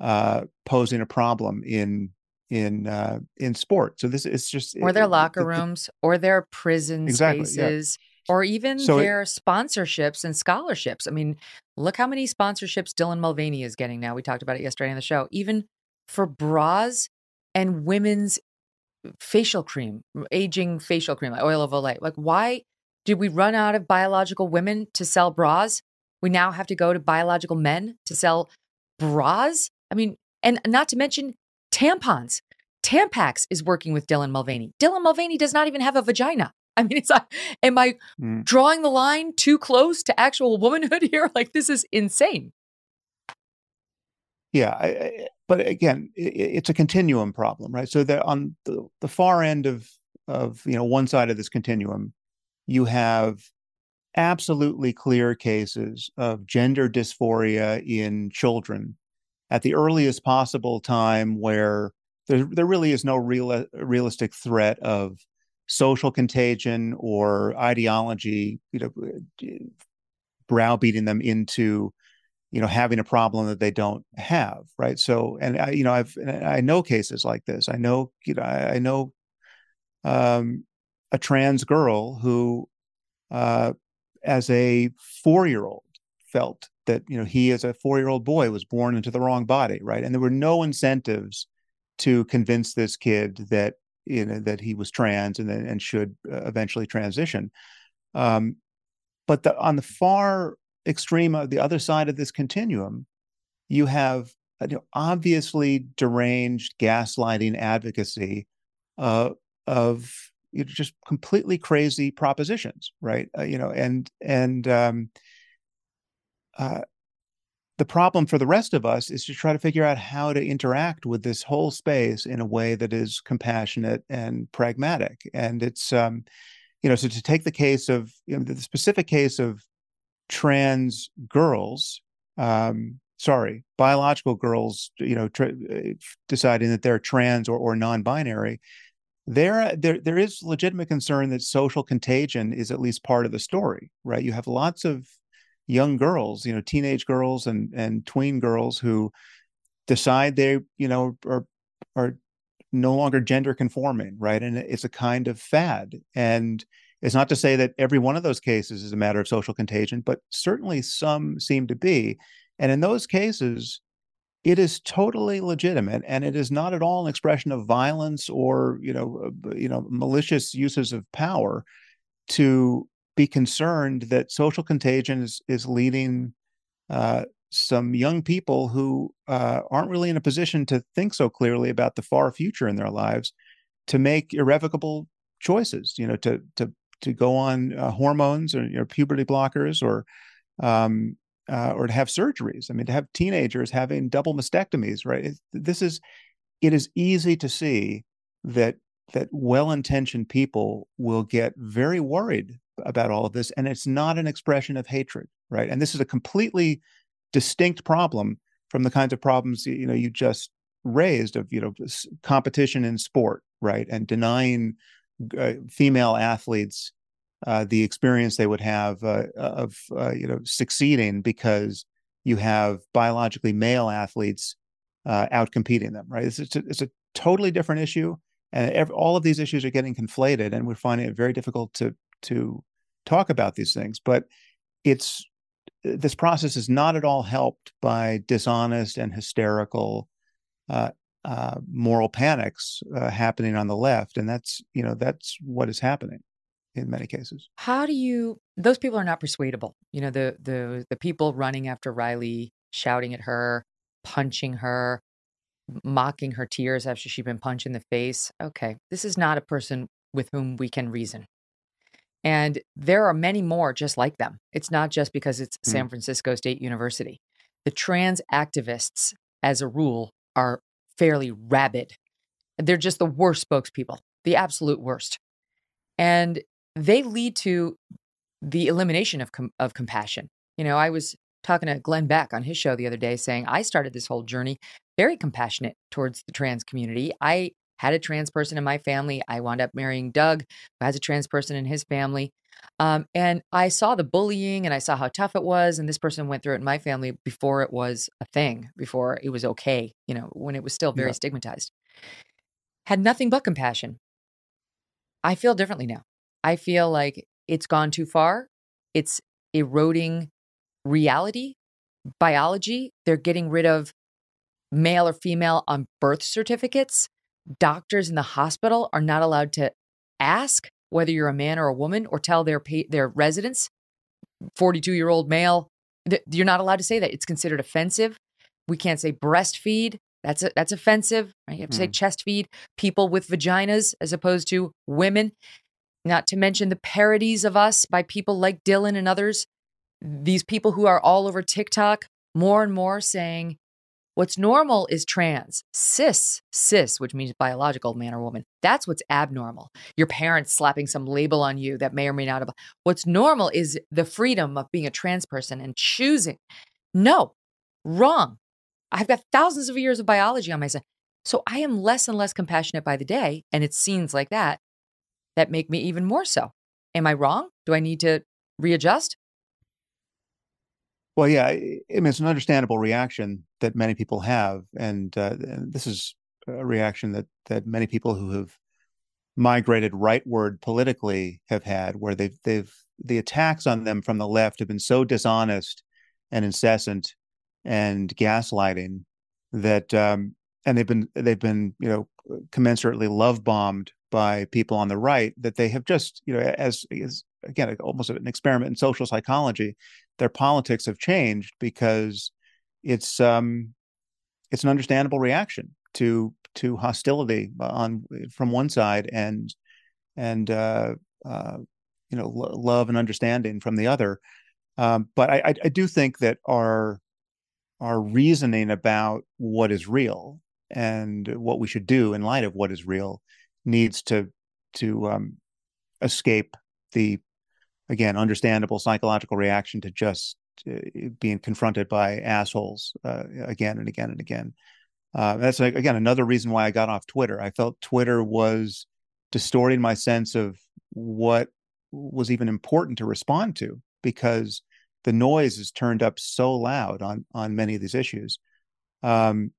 uh, posing a problem in in uh, in sport. So this is just or their it, locker it, rooms, or their prison exactly, spaces, yeah. or even so their sponsorships and scholarships. I mean, look how many sponsorships Dylan Mulvaney is getting now. We talked about it yesterday on the show. Even for bras and women's facial cream, aging facial cream, like oil of Olay. Like, why did we run out of biological women to sell bras? We now have to go to biological men to sell bras. I mean, and not to mention tampons. Tampax is working with Dylan Mulvaney. Dylan Mulvaney does not even have a vagina. I mean, it's like, am I mm. drawing the line too close to actual womanhood here? Like, this is insane. Yeah, I, but again, it, it's a continuum problem, right? So that on the, the far end of of you know one side of this continuum, you have absolutely clear cases of gender dysphoria in children at the earliest possible time where there, there really is no real, realistic threat of social contagion or ideology, you know, browbeating them into, you know, having a problem that they don't have, right? So, and I, you know, I've I know cases like this. I know, you know, I, I know um, a trans girl who, uh, as a four-year-old, felt that you know he, as a four-year-old boy, was born into the wrong body, right? And there were no incentives to convince this kid that you know that he was trans and and should uh, eventually transition. Um, but the, on the far extreme of the other side of this continuum, you have you know, obviously deranged gaslighting advocacy uh, of you know, just completely crazy propositions, right? Uh, you know, and and um, uh, the problem for the rest of us is to try to figure out how to interact with this whole space in a way that is compassionate and pragmatic. And it's, um, you know, so to take the case of you know, the specific case of trans girls, um, sorry, biological girls, you know, tra- uh, deciding that they're trans or, or non-binary, there, there, there is legitimate concern that social contagion is at least part of the story, right? You have lots of young girls, you know, teenage girls and and tween girls who decide they, you know, are are no longer gender conforming, right? And it's a kind of fad. And it's not to say that every one of those cases is a matter of social contagion, but certainly some seem to be. And in those cases, it is totally legitimate and it is not at all an expression of violence or you know uh, you know malicious uses of power to be concerned that social contagion is is leading uh, some young people who uh, aren't really in a position to think so clearly about the far future in their lives to make irrevocable choices. You know, to to to go on uh, hormones or you know, puberty blockers or um, uh, or to have surgeries. I mean, to have teenagers having double mastectomies, right? It, this is it is easy to see that that well-intentioned people will get very worried about all of this and it's not an expression of hatred right? And this is a completely distinct problem from the kinds of problems you know you just raised of you know competition in sport right? And denying uh, female athletes uh, the experience they would have uh, of uh, you know succeeding because you have biologically male athletes uh, out competing them right? It's, it's, a, it's a totally different issue and every, all of these issues are getting conflated and we're finding it very difficult to to talk about these things but it's this process is not at all helped by dishonest and hysterical uh, uh, moral panics uh, happening on the left and that's you know that's what is happening in many cases how do you those people are not persuadable you know the the the people running after riley shouting at her punching her mocking her tears after she'd been punched in the face. Okay, this is not a person with whom we can reason. And there are many more just like them. It's not just because it's mm. San Francisco State University. The trans activists, as a rule, are fairly rabid. They're just the worst spokespeople, the absolute worst. And they lead to the elimination of, com- of compassion. You know, I was talking to Glenn Beck on his show the other day saying, I started this whole journey very compassionate towards the trans community. I had a trans person in my family. I wound up marrying Doug, who has a trans person in his family. Um, and I saw the bullying and I saw how tough it was. And this person went through it in my family before it was a thing, before it was okay, you know, when it was still very yeah. stigmatized. Had nothing but compassion. I feel differently now. I feel like it's gone too far. It's eroding reality, biology. They're getting rid of male or female on birth certificates. Doctors in the hospital are not allowed to ask whether you're a man or a woman or tell their their residents 42 year old male you're not allowed to say that. It's considered offensive. We can't say breastfeed. That's a, that's offensive right? you have to mm. say chest feed. People with vaginas as opposed to women. Not to mention the parodies of us by people like dylan and others. These people who are all over tiktok more and more saying What's normal is trans. Cis, cis, which means biological man or woman. That's what's abnormal. Your parents slapping some label on you that may or may not have. What's normal is the freedom of being a trans person and choosing. No, wrong. I've got thousands of years of biology on my side. So I am less and less compassionate by the day. And it's scenes like that that make me even more so. Am I wrong? Do I need to readjust? Well, yeah, I mean, it's an understandable reaction that many people have, and, uh, this is a reaction that that many people who have migrated rightward politically have had, where they've they've the attacks on them from the left have been so dishonest and incessant and gaslighting that um, and they've been they've been you know commensurately love bombed by people on the right that they have just you know as, as again almost an experiment in social psychology their politics have changed because it's um it's an understandable reaction to to hostility on from one side and and uh, uh, you know lo- love and understanding from the other. Um, but I, I do think that our our reasoning about what is real and what we should do in light of what is real needs to to um, escape the again understandable psychological reaction to just uh, being confronted by assholes uh, again and again and again. Uh, that's like, again another reason why I got off Twitter. I felt Twitter was distorting my sense of what was even important to respond to because the noise is turned up so loud on on many of these issues. Um,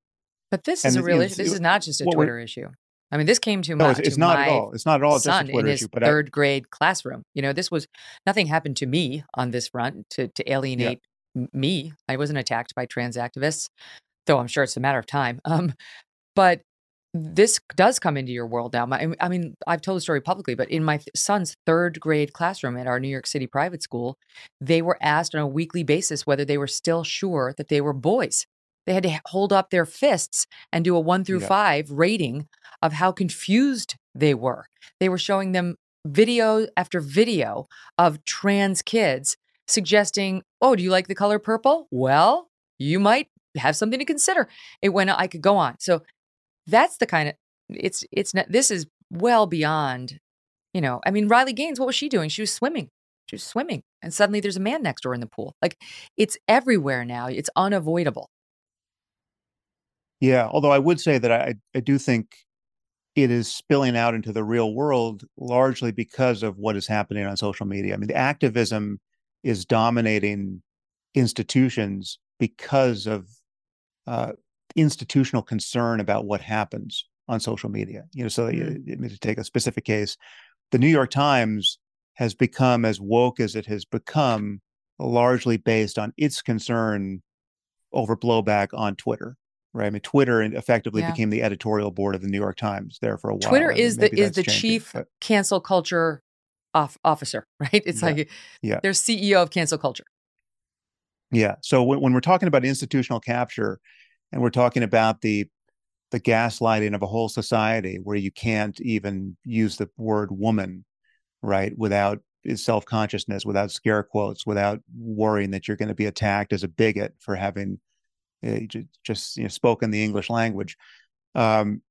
but this is a real issue. This is not just a Twitter issue. I mean, this came to no, my, it's, it's not my at all. It's not at all just a son Twitter in his issue. But third I, grade classroom. You know, this was nothing happened to me on this front to to alienate m- me. I wasn't attacked by trans activists, though I'm sure it's a matter of time. Um, but this does come into your world now. My, I mean, I've told the story publicly, but in my son's third grade classroom at our New York City private school, they were asked on a weekly basis whether they were still sure that they were boys. They had to hold up their fists and do a one through Yeah. five rating of how confused they were. They were showing them video after video of trans kids suggesting, Oh, do you like the color purple? Well, you might have something to consider. It went, I could go on. So that's the kind of, it's, it's not, this is well beyond, you know, I mean, Riley Gaines, what was she doing? She was swimming. She was swimming. And suddenly there's a man next door in the pool. Like it's everywhere now. It's unavoidable. Yeah, although I would say that I I do think it is spilling out into the real world largely because of what is happening on social media. I mean, the activism is dominating institutions because of uh, institutional concern about what happens on social media. You know, so Mm. you- I to take a specific case, the New York Times has become as woke as it has become, largely based on its concern over blowback on Twitter. Right. I mean, Twitter effectively Yeah. became the editorial board of the New York Times there for a while. Twitter is the is the changing, chief but- cancel culture off, officer, right? It's Yeah. like Yeah. they're CEO of cancel culture. Yeah. So when, when we're talking about institutional capture and we're talking about the the gaslighting of a whole society where you can't even use the word woman, right, without eh, self-consciousness, without scare quotes, without worrying that you're going to be attacked as a bigot for having just you know, spoken the English language. Um,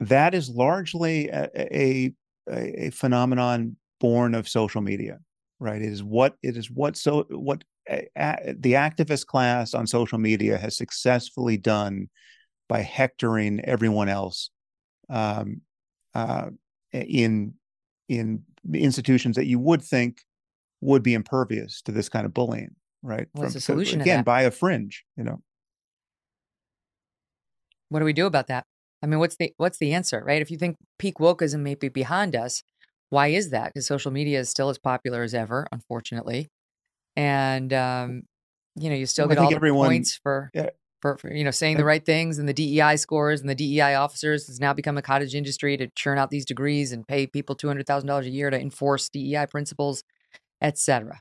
that is largely a, a, a a phenomenon born of social media right it is what it is what so what a, a, the activist class on social media has successfully done by hectoring everyone else um, uh, in in institutions that you would think would be impervious to this kind of bullying right What's the so solution to again by a fringe you know What do we do about that? I mean, what's the what's the answer, right? If you think peak wokeism may be behind us, why is that? Because social media is still as popular as ever, unfortunately, and um, you know you still Well, get all the everyone- points for, yeah. for for you know saying the right things and the DEI scores and the DEI officers has now become a cottage industry to churn out these degrees and pay people two hundred thousand dollars a year to enforce DEI principles, etc.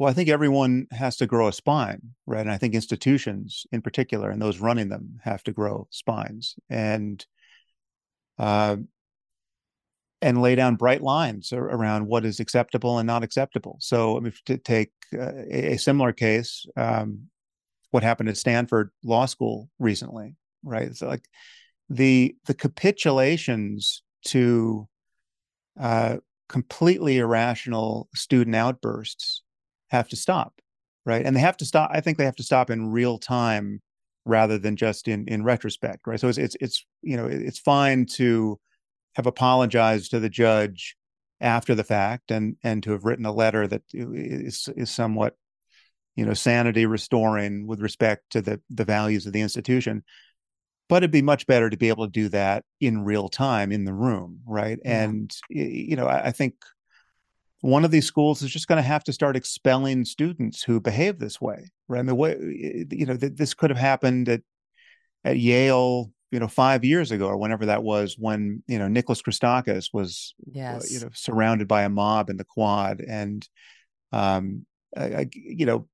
Well, I think everyone has to grow a spine, right? And I think institutions in particular and those running them have to grow spines and uh, and lay down bright lines around what is acceptable and not acceptable. So, I mean, to take uh, a, similar case, um, what happened at Stanford Law School recently, right? It's like the the capitulations to uh, completely irrational student outbursts have to stop, right? And they have to stop. I think they have to stop in real time rather than just in in retrospect, right? So it's it's it's you know it's fine to have apologized to the judge after the fact and and to have written a letter that is is somewhat you know sanity restoring with respect to the the values of the institution but it'd be much better to be able to do that in real time in the room right yeah. and you know I, I think one of these schools is just going to have to start expelling students who behave this way right? I mean what you know th- this could have happened at at yale you know five years ago or whenever that was when you know nicholas christakis was yes. you know surrounded by a mob in the quad and um I, I, you know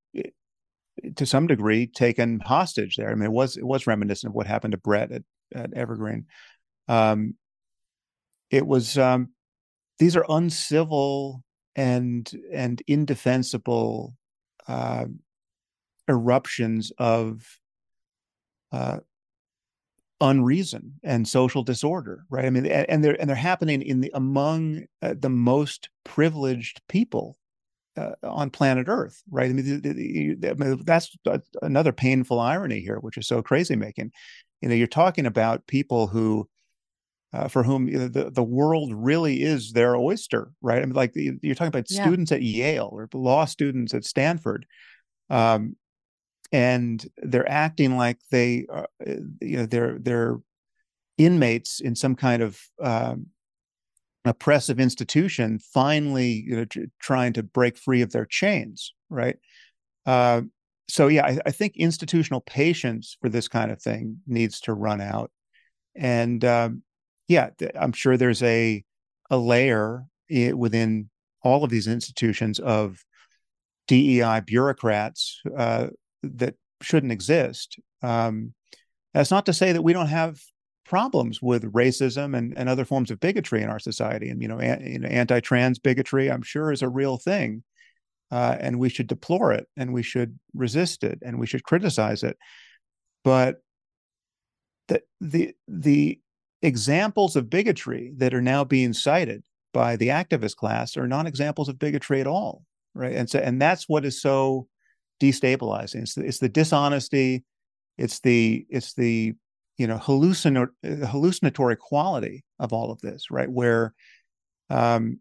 to some degree taken hostage there. I mean it was it was reminiscent of what happened to Bret at, at evergreen. Um it was um these are uncivil and and indefensible uh, eruptions of uh, unreason and social disorder right? I mean and they're and they're happening in the among uh, the most privileged people uh, on planet earth right? I mean, the, the, the, I mean that's another painful irony here which is so crazy making you know you're talking about people who uh, for whom the, the world really is their oyster right? I mean like you're talking about yeah. students at yale or law students at stanford um, and they're acting like they are, uh, you know they're they're inmates in some kind of um, oppressive institution finally you know trying to break free of their chains right? Uh, so yeah I, I, think institutional patience for this kind of thing needs to run out. And um, yeah i'm sure there's a a layer within all of these institutions of DEI bureaucrats uh, that shouldn't exist. Um, that's not to say that we don't have problems with racism and, and other forms of bigotry in our society. And you know, an, you know anti-trans bigotry, I'm sure, is a real thing, uh, and we should deplore it, and we should resist it, and we should criticize it. But the the the examples of bigotry that are now being cited by the activist class are not examples of bigotry at all, right? And so, and that's what is so destabilizing. It's the, it's the dishonesty, it's the it's the you know hallucin- hallucinatory quality of all of this, right? Where um,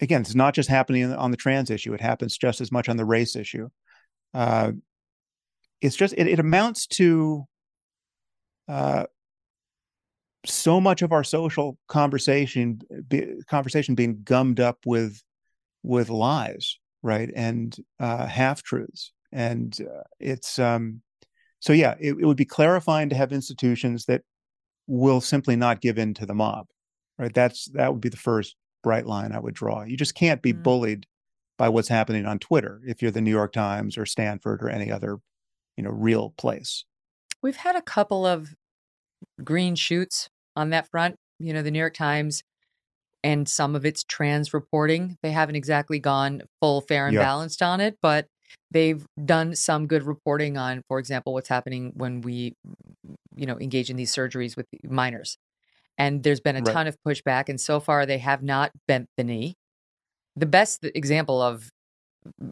again, it's not just happening on the trans issue; it happens just as much on the race issue. Uh, it's just it, it amounts to uh, so much of our social conversation be, conversation being gummed up with with lies right and uh, half truths and uh, it's um, so yeah it, it, would be clarifying to have institutions that will simply not give in to the mob right? That's that would be the first bright line i would draw. You just can't be mm-hmm. bullied by what's happening on twitter if you're the new york times or stanford or any other you know real place. We've had a couple of green shoots on that front you know the new york times and some of it's trans reporting. They haven't exactly gone full fair and yeah. balanced on it, but they've done some good reporting on, for example, what's happening when we, you know, engage in these surgeries with minors. And there's been a right. ton of pushback, and so far they have not bent the knee. The best example of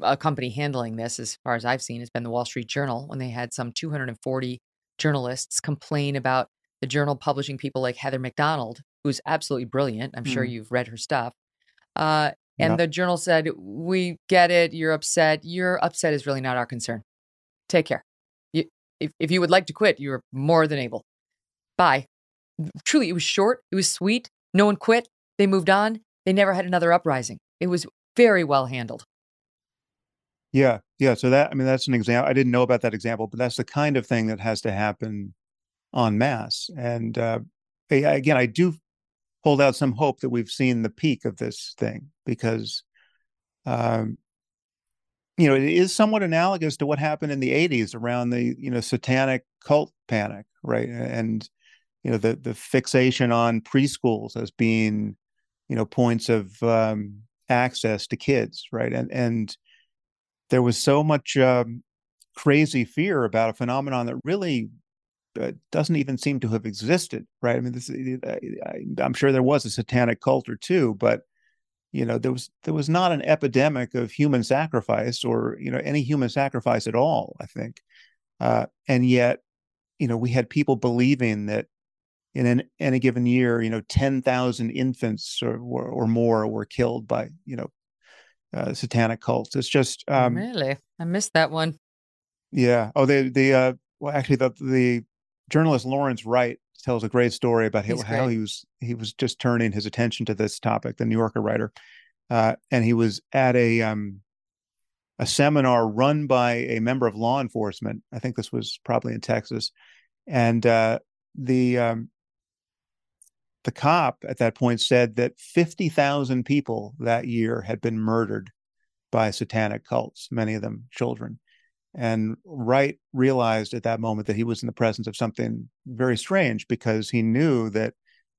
a company handling this, as far as I've seen, has been the Wall Street Journal when they had some 240 journalists complain about the journal publishing people like Heather Mac Donald, who's absolutely brilliant. I'm mm. sure you've read her stuff. Uh, and the journal said, We get it. You're upset. Your upset is really not our concern. Take care. You, if, if you would like to quit, you're more than able. Bye. Truly, it was short. It was sweet. No one quit. They moved on. They never had another uprising. It was very well handled. Yeah. Yeah. So that, I mean, that's an example. I didn't know about that example, but that's the kind of thing that has to happen en masse. And uh, again, I do hold out some hope that we've seen the peak of this thing because um, you know it is somewhat analogous to what happened in the 80s around the you know satanic cult panic right and you know the the fixation on preschools as being you know points of um, access to kids right and and there was so much um, crazy fear about a phenomenon that really doesn't even seem to have existed, right? I mean, this, I, I'm sure there was a satanic cult or two, but you know, there was there was not an epidemic of human sacrifice or you know any human sacrifice at all. I think, uh, and yet, you know, we had people believing that in an, any given year, you know, ten thousand infants or, or, or more were killed by you know uh, satanic cults. It's just um, really, I missed that one. Yeah. Oh, the the uh, well, actually, the the journalist Lawrence Wright tells a great story about how, how he was he was just turning his attention to this topic. The New Yorker writer, uh, and he was at a um, a seminar run by a member of law enforcement. I think this was probably in Texas, and uh, the um, the cop at that point said that fifty thousand people that year had been murdered by satanic cults, many of them children. And Wright realized at that moment that he was in the presence of something very strange because he knew that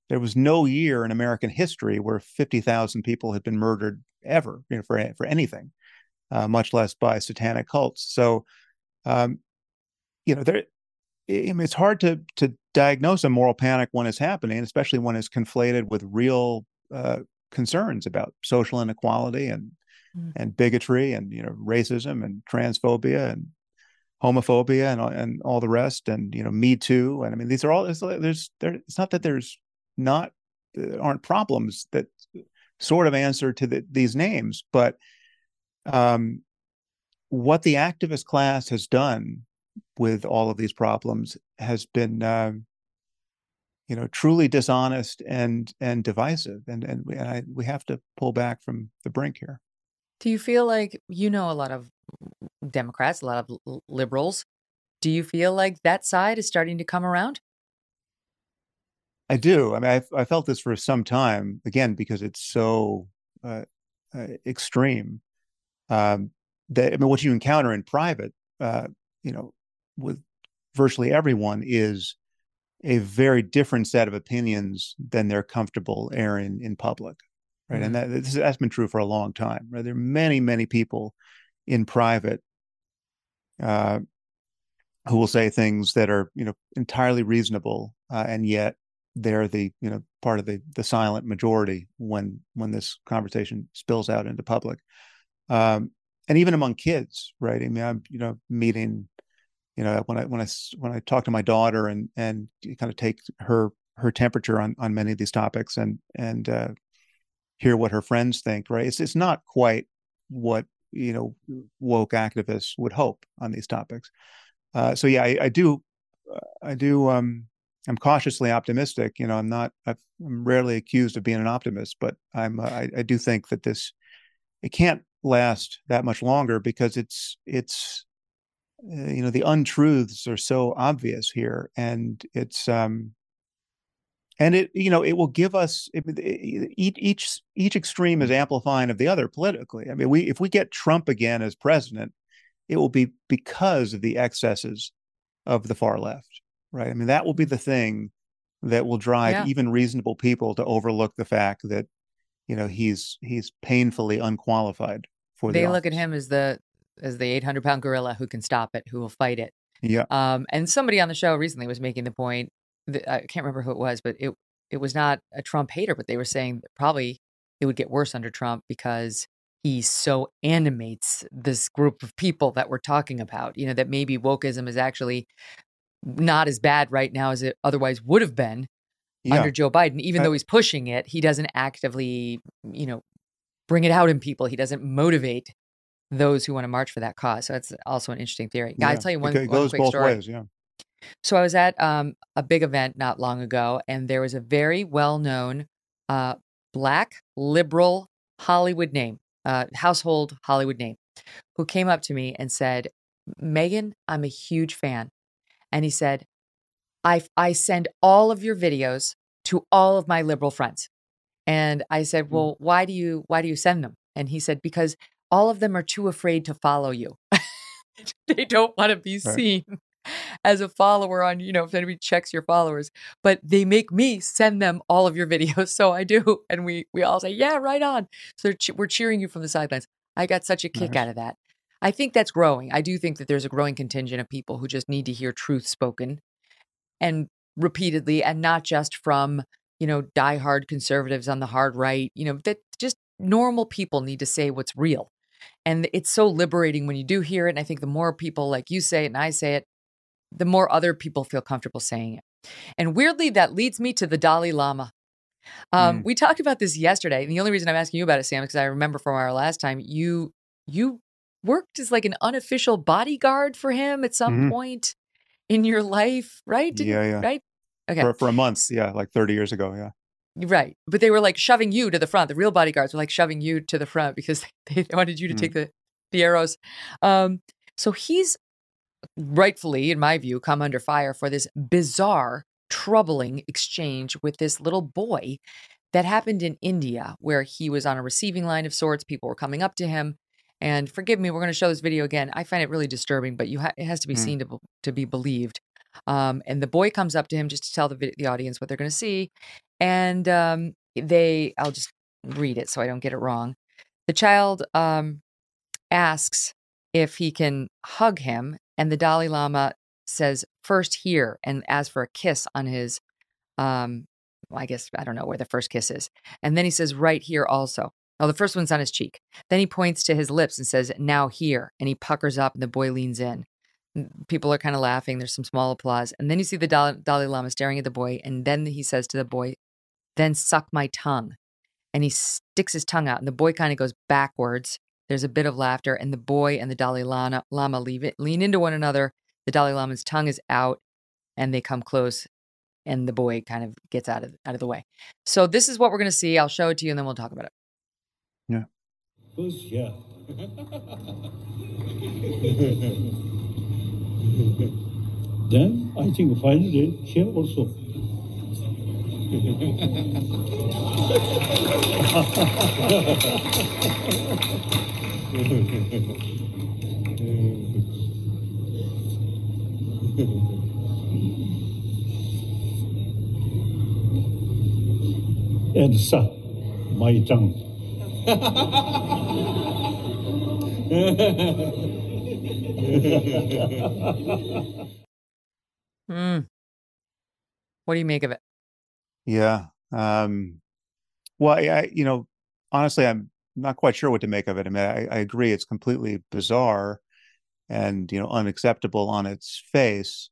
there was no year in American history where 50,000 people had been murdered ever you know, for, for anything, uh, much less by satanic cults. So, um, you know, there, it's hard to to diagnose a moral panic when it's happening, especially when it's conflated with real uh, concerns about social inequality and mm. and bigotry and you know racism and transphobia and homophobia and and all the rest and you know me too. And i mean these are all there's there's there it's not that there's not uh, aren't problems that sort of answer to the, these names but um what the activist class has done with all of these problems has been uh, you know truly dishonest and and divisive. And and we, and I, we have to pull back from the brink here do you feel like you know a lot of Democrats, a lot of liberals? Do you feel like that side is starting to come around? I do. I mean, I, I felt this for some time again because it's so uh, uh, extreme. Um, that I mean, what you encounter in private, uh, you know, with virtually everyone is a very different set of opinions than they're comfortable airing in public right? Mm-hmm. And that this, that's been true for a long time. Right? There are many, many people in private uh, who will say things that are, you know, entirely reasonable, uh, and yet they're the, you know, part of the the silent majority when when this conversation spills out into public, um, and even among kids, right? I mean, I'm, you know, meeting. You know, when I when I when I talk to my daughter and and kind of take her her temperature on on many of these topics and and uh, hear what her friends think, right? It's it's not quite what you know woke activists would hope on these topics. Uh, so yeah, I, I do, I do. Um, I'm cautiously optimistic. You know, I'm not. i am rarely accused of being an optimist, but I'm. Uh, I, I do think that this it can't last that much longer because it's it's uh, you know the untruths are so obvious here, and it's um and it you know it will give us each each each extreme is amplifying of the other politically. I mean we if we get trump again as president it will be because of the excesses of the far left right? I mean that will be the thing that will drive yeah. even reasonable people to overlook the fact that you know he's he's painfully unqualified for they the look at him as the as the 800 pound gorilla who can stop it who will fight it. Yeah. Um and somebody on the show recently was making the point I can't remember who it was, but it it was not a Trump hater, but they were saying probably it would get worse under Trump because he so animates this group of people that we're talking about. You know that maybe wokeism is actually not as bad right now as it otherwise would have been yeah. under Joe Biden. Even I, though he's pushing it, he doesn't actively, you know, bring it out in people. He doesn't motivate those who want to march for that cause. So that's also an interesting theory. Yeah, tell you one, it one quick both story. Ways, yeah. So I was at um, a big event not long ago, and there was a very well known uh, black liberal Hollywood name, uh, household Hollywood name, who came up to me and said, Megyn, I'm a huge fan. And he said, I, I send all of your videos to all of my liberal friends. And I said, hmm. Well, why do you why do you send them? And he said, Because all of them are too afraid to follow you. they don't want to be right. As a follower on, you know, if anybody checks your followers, but they make me send them all of your videos. So I do. And we, we all say, yeah, right on. So we're cheering you from the sidelines. I got such a kick out of that. I think that's growing. I do think that there's a growing contingent of people who just need to hear truth spoken and repeatedly and not just from, you know, diehard conservatives on the hard right, you know, that just normal people need to say what's real. And it's so liberating when you do hear it. And I think the more people like you say it and I say it, the more other people feel comfortable saying it. And weirdly, that leads me to the Dalai Lama. Um, Mm. We talked about this yesterday, and the only reason I'm asking you about it, Sam, because I remember from our last time you you worked as like an unofficial bodyguard for him at some Mhm. point in your life, right? Didn't- Yeah, yeah. Right. Okay. For, for a month, yeah, like 30 years ago, yeah. Right. But they were like shoving you to the front. The real bodyguards were like shoving you to the front because they wanted you to Mm. take the, the arrows. Um, so he's rightfully, in my view, come under fire for this bizarre, troubling exchange with this little boy that happened in India, where he was on a receiving line of sorts. People were coming up to him. And forgive me, we're going to show this video again. I find it really disturbing, but you ha- it has to be Mm. seen to, be- to be believed. Um, and the boy comes up to him just to tell the, the audience what they're going to see. And um, they, I'll just read it so I don't get it wrong. The child um, asks if he can hug him, and the Dalai Lama says, first here, and asks for a kiss on his, um, I guess, I don't know where the first kiss is. And then he says, right here also. Oh, the first one's on his cheek. Then he points to his lips and says, now here. And he puckers up, and the boy leans in. People are kind of laughing. There's some small applause. And then you see the Dalai, Dalai Lama staring at the boy. And then he says to the boy, then suck my tongue. And he sticks his tongue out, and the boy kind of goes backwards. There's a bit of laughter, and the boy and the Dalai Lama, Lama leave it, lean into one another. The Dalai Lama's tongue is out, and they come close, and the boy kind of gets out of out of the way. So this is what we're going to see. I'll show it to you, and then we'll talk about it. Yeah. Who's here? then I think finally here also. and suck my tongue. Hmm. What do you make of it? Yeah. Um, well, I, I- you know, honestly, I'm not quite sure what to make of it. I mean, I, I agree it's completely bizarre and, you know, unacceptable on its face.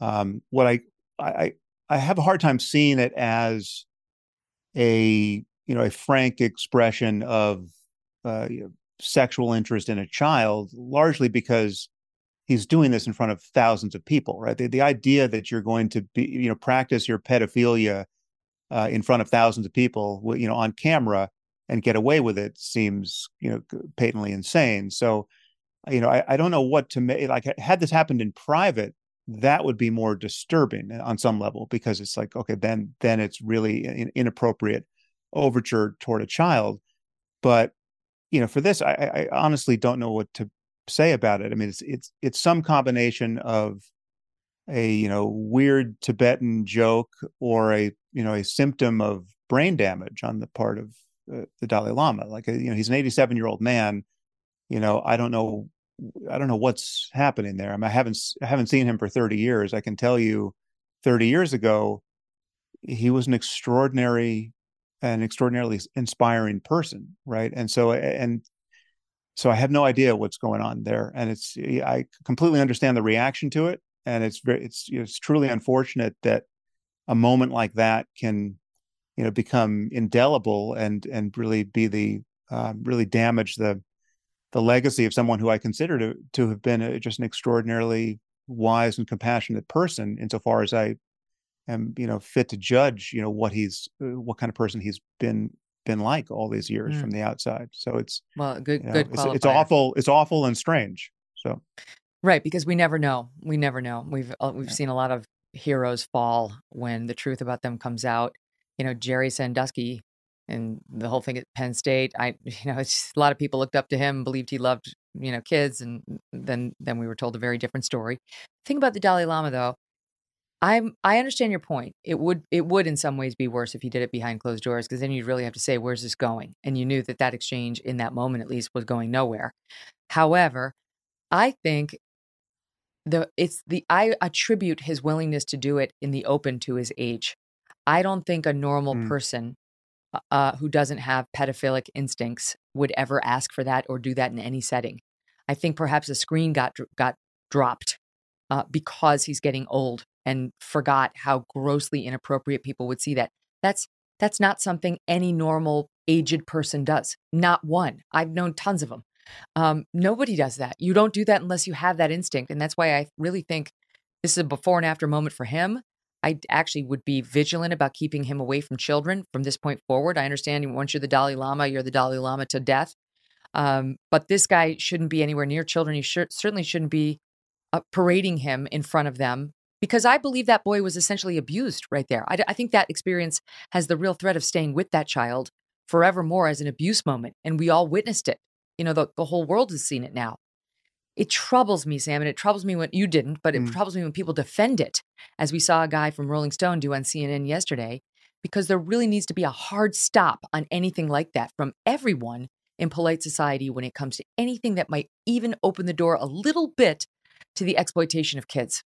Um, what I, I, I- have a hard time seeing it as a, you know, a frank expression of uh, you know, sexual interest in a child, largely because he's doing this in front of thousands of people, right? The, the idea that you're going to be, you know, practice your pedophilia uh, in front of thousands of people, you know, on camera and get away with it seems, you know, patently insane. So, you know, I, I don't know what to make. Like, had this happened in private, that would be more disturbing uh, on some level because it's like, okay, then then it's really an inappropriate overture toward a child. But you know, for this, I, I I honestly don't know what to say about it. I mean, it's it's it's some combination of a you know weird Tibetan joke or a you know a symptom of brain damage on the part of uh, the Dalai Lama. Like you know, he's an 87 year old man. You know, I don't know, I don't know what's happening there. I, mean, I haven't I haven't seen him for 30 years. I can tell you, 30 years ago, he was an extraordinary, an extraordinarily inspiring person, right? And so and so I have no idea what's going on there, and it's I completely understand the reaction to it, and it's very it's it's truly unfortunate that a moment like that can you know become indelible and and really be the uh, really damage the the legacy of someone who I consider to to have been a, just an extraordinarily wise and compassionate person insofar as I am you know fit to judge you know what he's uh, what kind of person he's been been like all these years Mm. from the outside so it's Well, good, you know, good it's, it's awful it's awful and strange so Right, because we never know. We never know. We've uh, we've seen a lot of heroes fall when the truth about them comes out. You know, Jerry Sandusky and the whole thing at Penn State. I, you know, it's a lot of people looked up to him, believed he loved, you know, kids, and then then we were told a very different story. Thing about the Dalai Lama, though, I'm I understand your point. It would it would in some ways be worse if you did it behind closed doors because then you'd really have to say where's this going, and you knew that that exchange in that moment at least was going nowhere. However, I think the it's the I attribute his willingness to do it in the open to his age. I don't think a normal Mm. person uh, uh, who doesn't have pedophilic instincts would ever ask for that or do that in any setting. I think perhaps a screen got got dropped uh, because he's getting old and forgot how grossly inappropriate people would see that. That's that's not something any normal aged person does. Not one. I've known tons of them. Um, nobody does that. You don't do that unless you have that instinct, and that's why I really think this is a before and after moment for him. I actually would be vigilant about keeping him away from children from this point forward. I understand once you're the Dalai Lama, you're the Dalai Lama to death. Um, but this guy shouldn't be anywhere near children. He certainly shouldn't be uh, parading him in front of them because I believe that boy was essentially abused right there. I, I think that experience has the real threat of staying with that child forevermore as an abuse moment. And we all witnessed it. You know, the, the whole world has seen it now. It troubles me, Sam, and it troubles me when you didn't, but it Mm. troubles me when people defend it, as we saw a guy from Rolling Stone do on CNN yesterday, because there really needs to be a hard stop on anything like that from everyone in polite society when it comes to anything that might even open the door a little bit to the exploitation of kids.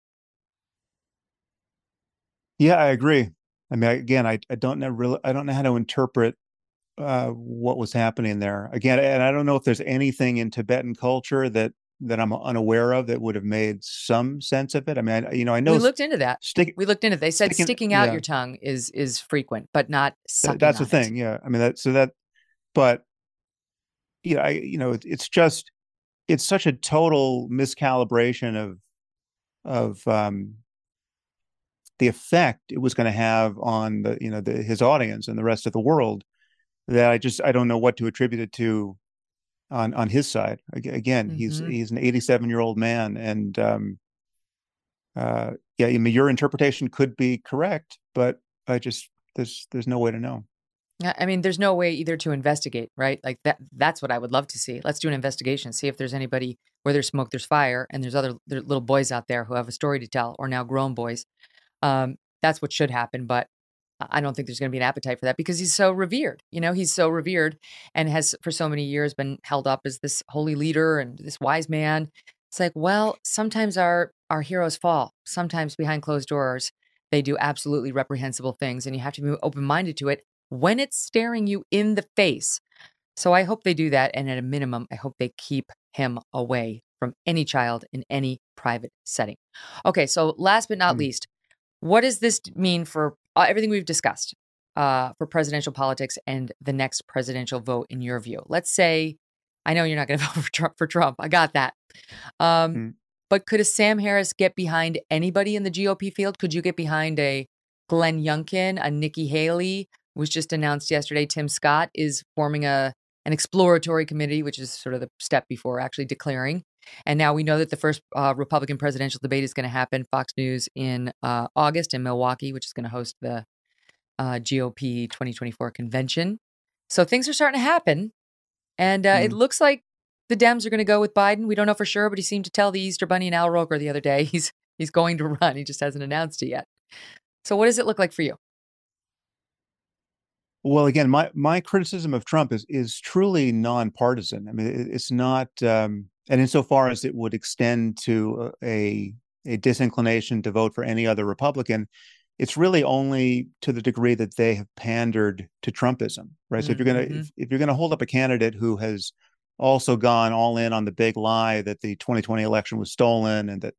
Yeah, I agree. I mean, again, I, I don't know really, I don't know how to interpret uh, what was happening there. Again, and I don't know if there's anything in Tibetan culture that that I'm unaware of that would have made some sense of it. I mean, I, you know, I know we looked into that. stick. We looked into. it. They said sticking- sticking out yeah. your tongue is is frequent, but not that's the it. thing. Yeah, I mean that. So that, but yeah, I you know, it, it's just it's such a total miscalibration of of um the effect it was going to have on the you know the, his audience and the rest of the world that I just I don't know what to attribute it to on on his side. Again, he's Mhm. he's an 87 year old man, and um, uh, yeah, I mean your interpretation could be correct, but I just there's there's no way to know. Yeah, I mean, there's no way either to investigate, right? Like that. That's what I would love to see. Let's do an investigation, see if there's anybody where there's smoke, there's fire, and there's other there little boys out there who have a story to tell, or now grown boys. Um, that's what should happen, but I don't think there's going to be an appetite for that because he's so revered. You know, he's so revered and has for so many years been held up as this holy leader and this wise man. It's like, well, sometimes our our heroes fall. Sometimes behind closed doors, they do absolutely reprehensible things, and you have to be open minded to it when it's staring you in the face. So I hope they do that, and at a minimum, I hope they keep him away from any child in any private setting. Okay, so last but not Mm. least, what does this mean for uh, everything we've discussed uh, for presidential politics and the next presidential vote in your view? Let's say, I know you're not going to vote for Trump, for Trump. I got that. Um, Mm. But could a Sam Harris get behind anybody in the GOP field? Could you get behind a Glenn Youngkin, a Nikki Haley? Was just announced yesterday. Tim Scott is forming a an exploratory committee, which is sort of the step before actually declaring. And now we know that the first uh, Republican presidential debate is going to happen. Fox News in uh, August in Milwaukee, which is going to host the uh, GOP 2024 convention. So things are starting to happen. And uh, it Mm. looks like the Dems are going to go with Biden. We don't know for sure, but he seemed to tell the Easter Bunny and Al Roker the other day he's he's going to run. He just hasn't announced it yet. So what does it look like for you? Well, again, my my criticism of Trump is is truly nonpartisan. I mean, it, it's not, um, and insofar as it would extend to a a disinclination to vote for any other Republican, it's really only to the degree that they have pandered to Trumpism, right? So if you're gonna if, if you're gonna hold up a candidate who has also gone all in on the big lie that the 2020 election was stolen and that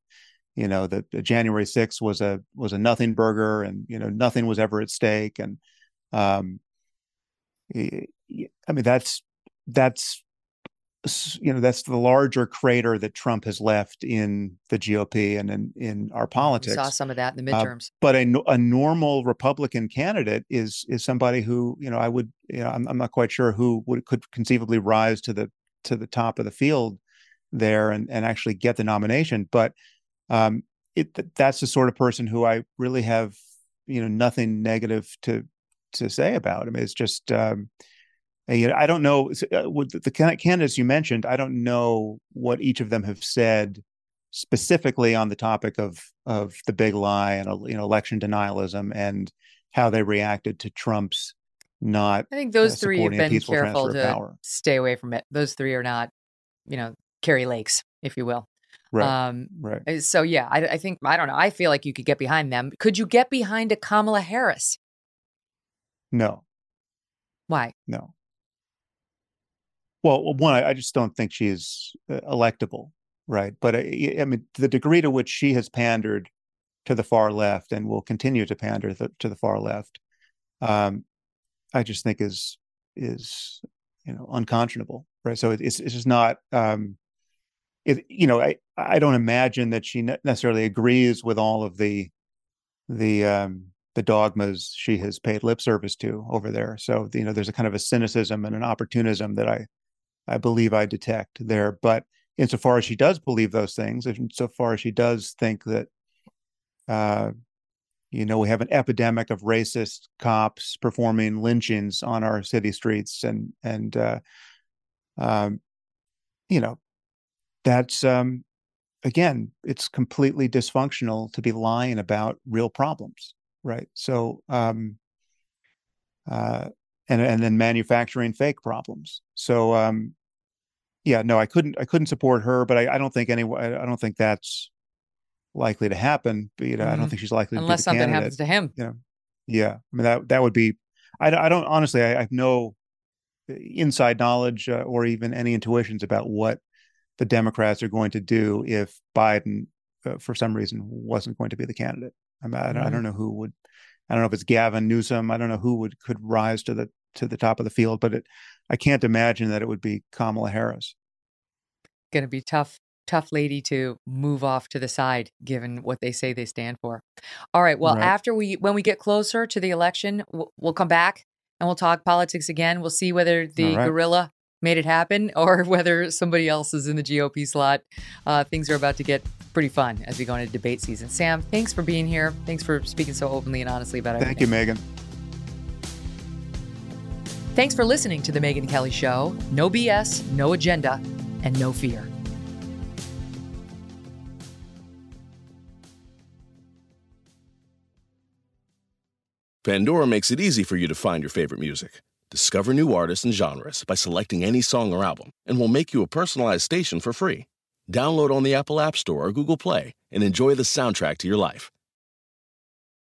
you know that January 6th was a was a nothing burger and you know nothing was ever at stake and um I mean that's that's you know that's the larger crater that Trump has left in the GOP and in in our We politics. saw some of that in the Uh, midterms. but a, a normal Republican candidate is is somebody who you know I would you know I'm, I'm not quite sure who would could conceivably rise to the to the top of the field there and and actually get the nomination. But um, it that's the sort of person who I really have you know nothing negative to to say about. I mean, it's just um, uh, I don't know uh, with the, candidates you mentioned. I don't know what each of them have said specifically on the topic of of the big lie and you know election denialism and how they reacted to Trump's not. I think those uh, three have been careful to stay away from it. Those three are not, you know, Kari Lakes, if you will. Right. Um, right. uh, so yeah, I, I think I don't know. I feel like you could get behind them. Could you get behind a Kamala Harris? No. Why? No. Well, one, I just don't think she's uh, electable, right? But I, I mean, the degree to which she has pandered to the far left and will continue to pander to the far left, um, I just think is is you know unconscionable, right? So it, it's it's just not. Um, it you know I I don't imagine that she necessarily agrees with all of the the um the dogmas she has paid lip service to over there. So you know there's a kind of a cynicism and an opportunism that I I believe I detect there. But insofar as she does believe those things, insofar as she does think that, uh, you know, we have an epidemic of racist cops performing lynchings on our city streets, and and uh, um, you know, that's um, again, it's completely dysfunctional to be lying about real problems, right? So. Um, uh, and and then manufacturing fake problems. So um, yeah, no, I couldn't I couldn't support her, but I, I don't think any I don't think that's likely to happen. But, you know, I don't Mhm. think she's likely Unless to be something candidate. happens to him. You know, yeah, I mean that that would be. I, I don't honestly. I, I have no inside knowledge uh, or even any intuitions about what the Democrats are going to do if Biden, uh, for some reason, wasn't going to be the candidate. I, mean, I, don't- I Mhm. don't know who would. I don't know if it's Gavin Newsom. I don't know who would could rise to the to the top of the field, but it, I can't imagine that it would be Kamala Harris. Going to be tough, tough lady to move off to the side, given what they say they stand for. All right. Well, Right. after we, when we get closer to the election, we'll, we'll come back and we'll talk politics again. We'll see whether the right. gorilla made it happen or whether somebody else is in the GOP slot. Uh, things are about to get pretty fun as we go into debate season. Sam, thanks for being here. Thanks for speaking so openly and honestly about it. Thank you, Megyn. Thanks for listening to The Megyn Kelly Show. No BS, no agenda, and no fear. Pandora makes it easy for you to find your favorite music. Discover new artists and genres by selecting any song or album, and we'll make you a personalized station for free. Download on the Apple App Store or Google Play and enjoy the soundtrack to your life.